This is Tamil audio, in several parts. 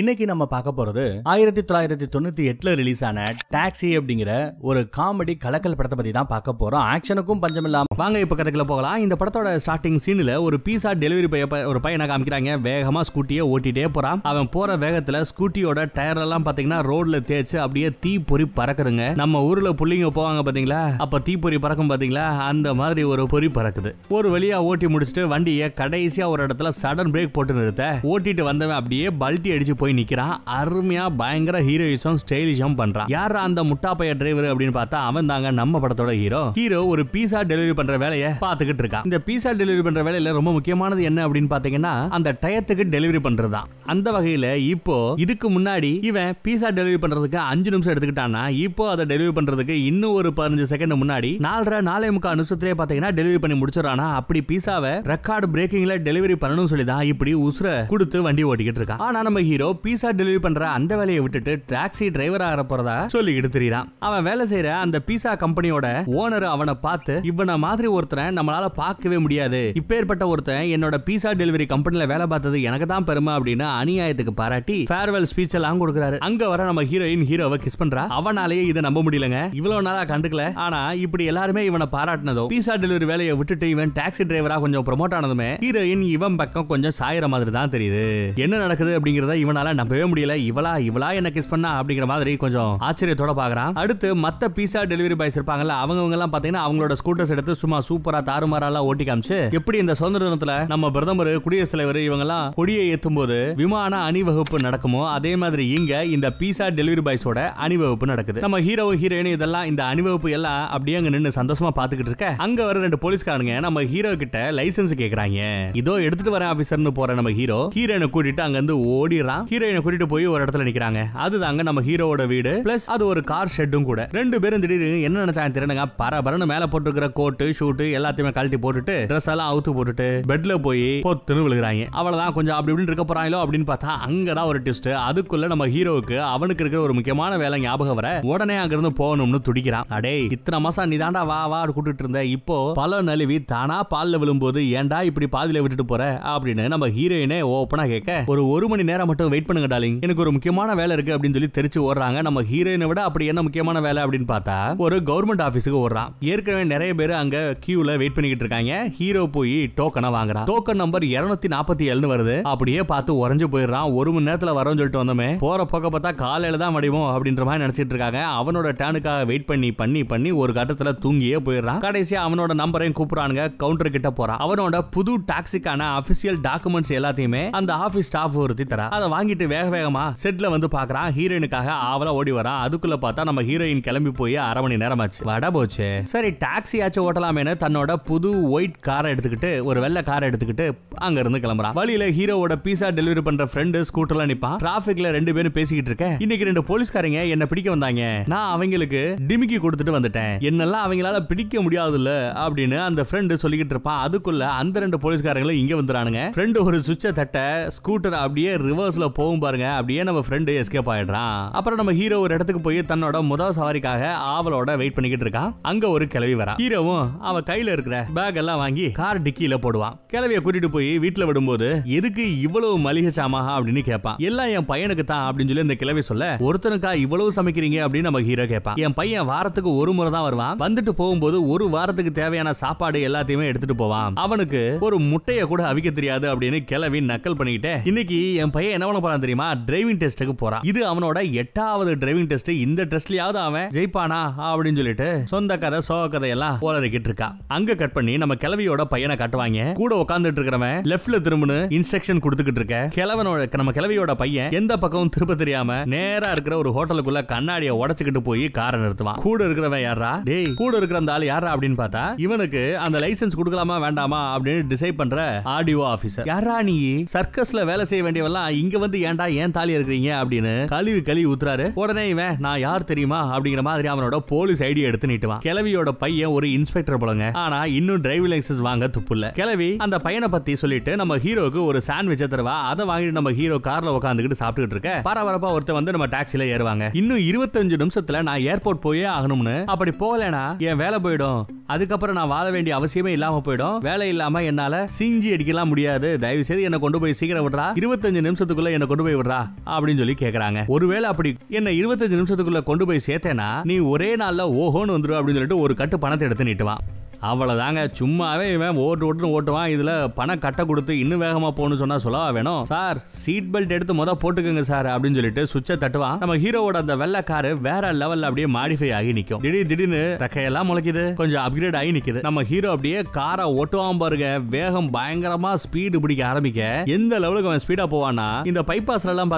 இன்னைக்கு நம்ம பார்க்க போறது ஆயிரத்தி தொள்ளாயிரத்தி தொண்ணூத்தி எட்டுல ரிலீஸ் ஆன டாக்ஸி அப்படிங்கிற ஒரு காமெடி கலக்கல் படத்தை பத்தி தான் பார்க்க போறோம். ஆக்ஷனுக்கும் பஞ்சம் இல்லாம வாங்க இப்ப கதைக்குள்ள போகலாம். இந்த படத்தோட ஸ்டார்டிங் சீன்ல ஒரு பீஸா டெலிவரி பைய ஒரு பையனை காமிக்கிறாங்க. வேகமா ஸ்கூட்டியை ஓட்டிட்டே போறான். அவன் போற வேகத்துல ஸ்கூட்டியோட டயர் எல்லாம் பாத்தீங்கன்னா ரோட்ல தேய்ச்சு அப்படியே தீ பொறி பறக்குதுங்க. நம்ம ஊர்ல புள்ளிங்க போவாங்க பாத்தீங்களா? அப்ப தீ பொறி பறக்கும் பாத்தீங்களா? அந்த மாதிரி ஒரு பொறி பறக்குது. ஒரு வழியா ஓட்டி முடிச்சுட்டு வண்டியை கடைசியா ஒரு இடத்துல சடன் பிரேக் போட்டு நிறுத்த. ஓட்டிட்டு வந்தவன் அப்படியே பல்ட்டி அடிச்சு போய் நிக்கிறான் அருமையா பயங்கர ஹீரோயிசம் ஸ்டைலிஷம் பண்றான் யார் அந்த முட்டாப்பைய டிரைவர் அப்படின்னு பார்த்தா அவன் தாங்க நம்ம படத்தோட ஹீரோ. ஹீரோ ஒரு பீஸா டெலிவரி பண்ற வேலையை பார்த்துக்கிட்டு இருக்கான் இந்த பீஸா டெலிவரி பண்ற வேலையில ரொம்ப முக்கியமானது என்ன அப்படின்னு பாத்தீங்கன்னா அந்த டயத்துக்கு டெலிவரி பண்றதுதான் அந்த வகையில இப்போ இதுக்கு முன்னாடி இவன் பீஸா டெலிவரி பண்றதுக்கு அஞ்சு நிமிஷம் எடுத்துக்கிட்டானா இப்போ அதை டெலிவரி பண்றதுக்கு இன்னும் ஒரு பதினஞ்சு செகண்ட் முன்னாடி நாலரை நாலே முக்கால் நிமிஷத்திலே பாத்தீங்கன்னா டெலிவரி பண்ணி முடிச்சிடறானா. அப்படி பீஸாவை ரெக்கார்டு பிரேக்கிங்ல டெலிவரி பண்ணணும்னு சொல்லி தான் இப்படி உசுர கொடுத்து வண்டி ஓட்டிக்கிட்டு இருக்கான் ஆனா நம்ம ஹீரோ பீஸா டெலிவரி பண்ற அந்த வேலையை விட்டுட்டு டாக்ஸி டிரைவரா ஆக போறதா சொல்லிக்கிட்டு திரியறான் அவன் வேலை செய்யற அந்த பீஸா கம்பெனியோட ஓனர் அவனை பார்த்து இவன மாதிரி ஒருத்தன் நம்மளால பார்க்கவே முடியாது. இப்பேற்பட்ட ஒருத்தன் என்னோட பீஸா டெலிவரி கம்பெனில வேலை பார்த்தது எனக்கு தான் பெருமை அப்படின்னு அநியாயத்துக்கு பாராட்டி ஃபேர்வெல் ஸ்பீச் எல்லாம் கொடுக்குறாரு. அங்க வர நம்ம ஹீரோயின் ஹீரோவை கிஸ் பண்றா. அவனாலேயே இதை நம்ப முடியலங்க. இவ்வளவு நாளா கண்டுக்கல. ஆனா இப்படி எல்லாருமே இவனை பாராட்டினதும் பீஸா டெலிவரி வேலையை விட்டுட்டு இவன் டாக்ஸி டிரைவரா கொஞ்சம் ப்ரொமோட் ஆனதுமே ஹீரோயின் இவன் பக்கம் கொஞ்சம் சாயிற மாதிரி தான் தெரியுது. என்ன நடக்குது அப்படிங்கறத இவனால நம்பவே முடியல. இவளா இவளா என்ன கிஸ் பண்ணா அப்படிங்கிற மாதிரி கொஞ்சம் ஆச்சரியத்தோட பாக்குறான். அடுத்து மத்த பீஸா டெலிவரி பாய்ஸ் இருப்பாங்கல்ல அவங்க எல்லாம் பாத்தீங்கன்னா அவங்களோட ஸ்கூட்டர்ஸ் எடுத்து சும்மா சூப்பரா தாறுமாறாலாம் ஓட்டி காமிச்சு எப்படி இந்த சுதந்திர தினத்துல நம்ம பிரதமர் குடியரசுத் தலைவர் இவங்க எல்லாம் கொடியை ஏத்தும் போது விமான அணிவகுப்பு நடக்குமோ அதே மாதிரி இங்க இந்த பீஸா டெலிவரி பாய்ஸோட அணிவகுப்பு நடக்குது. நம்ம ஹீரோ ஹீரோயின் இதெல்லாம் இந்த அணிவகுப்பு எல்லாம் அப்படியே அங்க நின்னு சந்தோஷமா பாத்துக்கிட்டு இருக்க. அங்க வர ரெண்டு போலீஸ்காரங்க நம்ம ஹீரோ கிட்ட லைசென்ஸ் கேக்குறாங்க. இதோ எடுத்துட்டு வரேன் ஆபீசர்னு போற நம்ம ஹீரோ ஹீரோனை கூட்டிட்டு அங்க இருந்து ஓடிறான். ஹீரோயினை கூட்டிட்டு போய் ஒரு இடத்துல நிக்கிறாங்க. அதுதாங்க நம்ம ஹீரோவோட வீடு. பிளஸ் அது ஒரு கார் ஷெட்டும் கூட. ரெண்டு பேரும் திடீர்னு என்ன நினைச்சாங்க திறனுங்க பரபரன்னு மேல போட்டுருக்கிற கோட்டு ஷூட்டு எல்லாத்தையுமே கழட்டி போட்டுட்டு ட்ரெஸ் எல்லாம் அவுத்து போட்டுட்டு பெட்ல போய் பொத்துன்னு விழுகிறாங்க. அவ்வளவுதான். கொஞ்சம் அப்படி இப்படின்னு இருக்க போறாங்களோ அப்படின்னு பார்த்தா அங்கதான் ஒரு ட்விஸ்ட் அதுக்குள்ள நம்ம ஹீரோவுக்கு அவனுக்கு இருக்கிற ஒரு முக்கியமான வேலை ஞாபகம் வர உடனே அங்கிருந்து போகணும்னு துடிக்கிறான். அடே இத்தனை மாசம் நீ தாண்டா வா வா கூட்டிட்டு இருந்த இப்போ பல நழுவி தானா பால்ல விழும்போது ஏன்டா இப்படி பாதியில விட்டுட்டு போற? அப்படின்னு நம்ம ஹீரோயினே ஓப்பனா கேட்க ஒரு ஒரு மணி நேரம் மட்டும் வெயிட் பண்ணுங்க டாலிங் எனக்கு ஒரு முக்கியமான வேலை இருக்கு அப்படின்னு சொல்லி தெரிச்சு ஓடுறாங்க. நம்ம ஹீரோயினை விட அப்படி என்ன முக்கியமான வேலை அப்படின்னு பார்த்தா ஒரு கவர்மெண்ட் ஆபீஸுக்கு ஓடுறான். ஏற்கனவே நிறைய பேர் அங்க கியூல வெயிட் பண்ணிக்கிட்டு இருக்காங்க. ஹீரோ போய் டோக்கனை வாங்குறான். டோக்கன் நம்பர் 247 நாற்பத்தி ஏழுன்னு வருது. அப்படியே பார்த்து உறைஞ்சு போயிடுறான். ஒரு மணி நேரத்துல வரோம்னு சொல்லிட்டு வந்தோமே. போற பக்க பார்த்தா காலையில தான் வடிவோம் அப்படின்ற மாதிரி நினைச்சிட்டு இருக்காங்க. அவனோட டேனுக்காக வெயிட் பண்ணி பண்ணி பண்ணி ஒரு கட்டத்துல தூங்கியே போயிடுறான். கடைசியா அவனோட நம்பரையும் கூப்பிடுறானுங்க. கவுண்டர் கிட்ட போறான். அவனோட புது டாக்ஸிக்கான அபிஷியல் டாக்குமெண்ட்ஸ் எல்லாத்தையுமே அந்த ஆபீஸ் ஸ்டாஃப் ஒருத்தி தரா. அதை வாங்கிட்டு வேக வேகமா செட்ல வந்து பாக்குறான். ஹீரோயினுக்காக ஆவலா ஓடி வரான். அதுக்குள்ள பார்த்தா நம்ம ஹீரோயின் கிளம்பி போய் அரை மணி நேரம் ஆச்சு வட போச்சு. சரி டாக்ஸி ஆச்சு ஓட்டலாமேனு தன்னோட புது ஒயிட் காரை எடுத்துக்கிட்டு ஒரு வெள்ளை காரை எடுத்துக்கிட்டு அங்க இருந்து கிளம்புறான். வழியில ஹீரோவோட பீஸா டெலிவரி பண்ற ஃப்ரெண்டு ஸ்கூட்டர்ல நிப்பான். டிராபிக்ல ரெண்டு பேரும் பேசிக்கிட்டு இருக்க. இன்னைக்கு ரெண்டு போலீஸ்காரங்க என்ன பிடிக்க வந்தாங்க. நான் அவங்களுக்கு டிமிக்கி கொடுத்துட்டு வந்துட்டேன். என்னெல்லாம் அவங்களால பிடிக்க முடியாதுல்ல அப்படின்னு அந்த ஃப்ரெண்டு சொல்லிக்கிட்டு இருப்பான். அதுக்குள்ள அந்த ரெண்டு போலீஸ்காரங்களும் இங்க வந்துறானுங்க ஃப்ரெண்டு ஒரு சுவிட்சை தட்ட ஸ்கூட்டர் அப்படியே ரிவர்ஸ்ல போகும் பாருங்க. அப்படியே நம்ம ஃப்ரெண்டு எஸ்கேப் ஆயிடுறான். அப்புறம் நம்ம ஹீரோ ஒரு இடத்துக்கு போய் தன்னோட முதல் சவாரிக்காக ஆவலோட வெயிட் பண்ணிக்கிட்டு இருக்கான். அங்க ஒரு கிளவி வரா. ஹீரோவும் அவ கையில இருக்கிற பேக் எல்லாம் வாங்கி கார் டிக்கில போடுவான். கிளவிய கூட்டிட்டு போய் வீட்டுல விடும்போது எதுக்கு இவ்வளவு மளிகை சாமா அப்படின்னு கேட்பான். எல்லாம் என் பையனுக்கு தான் அப்படின்னு சொல்லி இந்த கிளவி சொல்ல ஒருத்தனுக்கா இவ்வளவு சமைக்கிறீங்க? அப்படின்னு நம்ம ஹீரோ கேட்பான். என் பையன் வாரத்துக்கு ஒரு முறை தான் வருவான். வந்துட்டு போகும்போது ஒரு வாரத்துக்கு தேவையான சாப்பாடு எல்லாத்தையுமே எடுத்துட்டு போவான். அவனுக்கு ஒரு முட்டைய கூட அவிக்க தெரியாது அப்படின்னு கிளவி நக்கல் பண்ணிக்கிட்டே இன்னைக்கு என் பையன் என்ன போறான் தெரியுமா? டிரைவிங் டெஸ்ட்டுக்கு போறான். இது அவனோட எட்டாவது டிரைவிங் டெஸ்ட் இந்த டெஸ்ட்லயாவது அவன் ஜெயிப்பானா? அப்படின்னு சொல்லிட்டு சொந்த கதை சோக கதை எல்லாம் ஓலறிக்கிட்டு இருக்கா அங்க கட் பண்ணி நம்ம கிளவியோட பையனை காட்டுவாங்க. கூட உட்காந்துட்டு இருக்கிறவன் லெஃப்ட்ல திரும்புன்னு இன்ஸ்ட்ரக்ஷன் கொடுத்துக்கிட்டு இருக்க. கிழவனோட நம்ம கிளவியோட பையன் எந்த பக்கமும் திருப்ப தெரியாம நேரா இருக்கிற ஒரு ஹோட்டலுக்குள்ள கண்ணாடியை உடச்சுக்கிட்டு போய் காரை நிறுத்துவான். கூட இருக்கிறவன் யாரா டேய் கூட இருக்கிற அந்த ஆள் யாரா அப்படின்னு பார்த்தா இவனுக்கு அந்த லைசன்ஸ் கொடுக்கலாமா வேண்டாமா அப்படின்னு டிசைட் பண்ற ஆடியோ ஆபீசர் யாரா நீ? சர்க்கஸ்ல வேலை செய்ய வேண்டியவெல்லாம் இங்க வந்து வந்து ஏன்டா ஏன் தாலி இருக்கிறீங்க அப்படின்னு கழுவி கழுவி ஊத்துறாரு. உடனே இவன் நான் யார் தெரியுமா? அப்படிங்கிற மாதிரி அவனோட போலீஸ் ஐடி எடுத்து நீட்டுவான். கிளவியோட பையன் ஒரு இன்ஸ்பெக்டர் போலங்க. ஆனா இன்னும் டிரைவிங் லைசன்ஸ் வாங்க துப்புல கிளவி அந்த பையனை பத்தி சொல்லிட்டு நம்ம ஹீரோக்கு ஒரு சாண்ட்விச் தருவா? அதை வாங்கிட்டு நம்ம ஹீரோ கார்ல உட்காந்துக்கிட்டு சாப்பிட்டுட்டு இருக்க. பரபரப்பா ஒருத்தர் வந்து நம்ம டாக்ஸில ஏறுவாங்க. இன்னும் இருபத்தஞ்சு நிமிஷத்துல நான் ஏர்போர்ட் போயே ஆகணும்னு. அப்படி போகலனா என் வேலை போயிடும். அதுக்கப்புறம் நான் வாழ வேண்டிய அவசியமே இல்லாம போயிடும். வேலை இல்லாம என்னால சிஞ்சி அடிக்கலாம் முடியாது. தயவு செய்து என்ன கொண்டு போய் சீக்கிரம் விடுறா. இருபத்தஞ்சு நிமிஷத்துக்குள்ள என்ன கொண்டு போய் விடுறா அப்படின்னு சொல்லி கேக்குறாங்க. ஒருவேளை அப்படி என்ன இருபத்தஞ்சு நிமிஷத்துக்குள்ள கொண்டு போய் சேர்த்தேனா நீ ஒரே நாள்ல ஓஹோன்னு வந்துடும் அப்படின்னு சொல்லிட்டு ஒரு கட்டு பணத்தை எடுத்து நீட்டுவான். அவ்வளோதாங்க சும்மாவே இவன் ஓட்டு ஓட்டுன்னு ஓட்டுவான். இதில் பணம் கட்ட கொடுத்து இன்னும் வேகமாக போகணும்னு சொன்னால் சொல்லவா வேணும்? சார் சீட் பெல்ட் எடுத்து மொதல் போட்டுக்கோங்க சார் அப்படின்னு சொல்லிட்டு சுவிட்சை தட்டுவான். நம்ம ஹீரோவோட அந்த வெள்ளை காரு வேற லெவலில் அப்படியே மாடிஃபை ஆகி நிற்கும் திடீர் திடீர்னு ரெக்கையெல்லாம் முளைக்குது. கொஞ்சம் அப்கிரேட் ஆகி நிற்குது நம்ம ஹீரோ அப்படியே காரை ஓட்டுவான் பாருங்க. வேகம் பயங்கரமா ஸ்பீடு பிடிக்க ஆரம்பிக்க. எந்த லெவலுக்கு அவன் ஸ்பீடாக போவான்னா இந்த பைபாஸ்ல எல்லாம்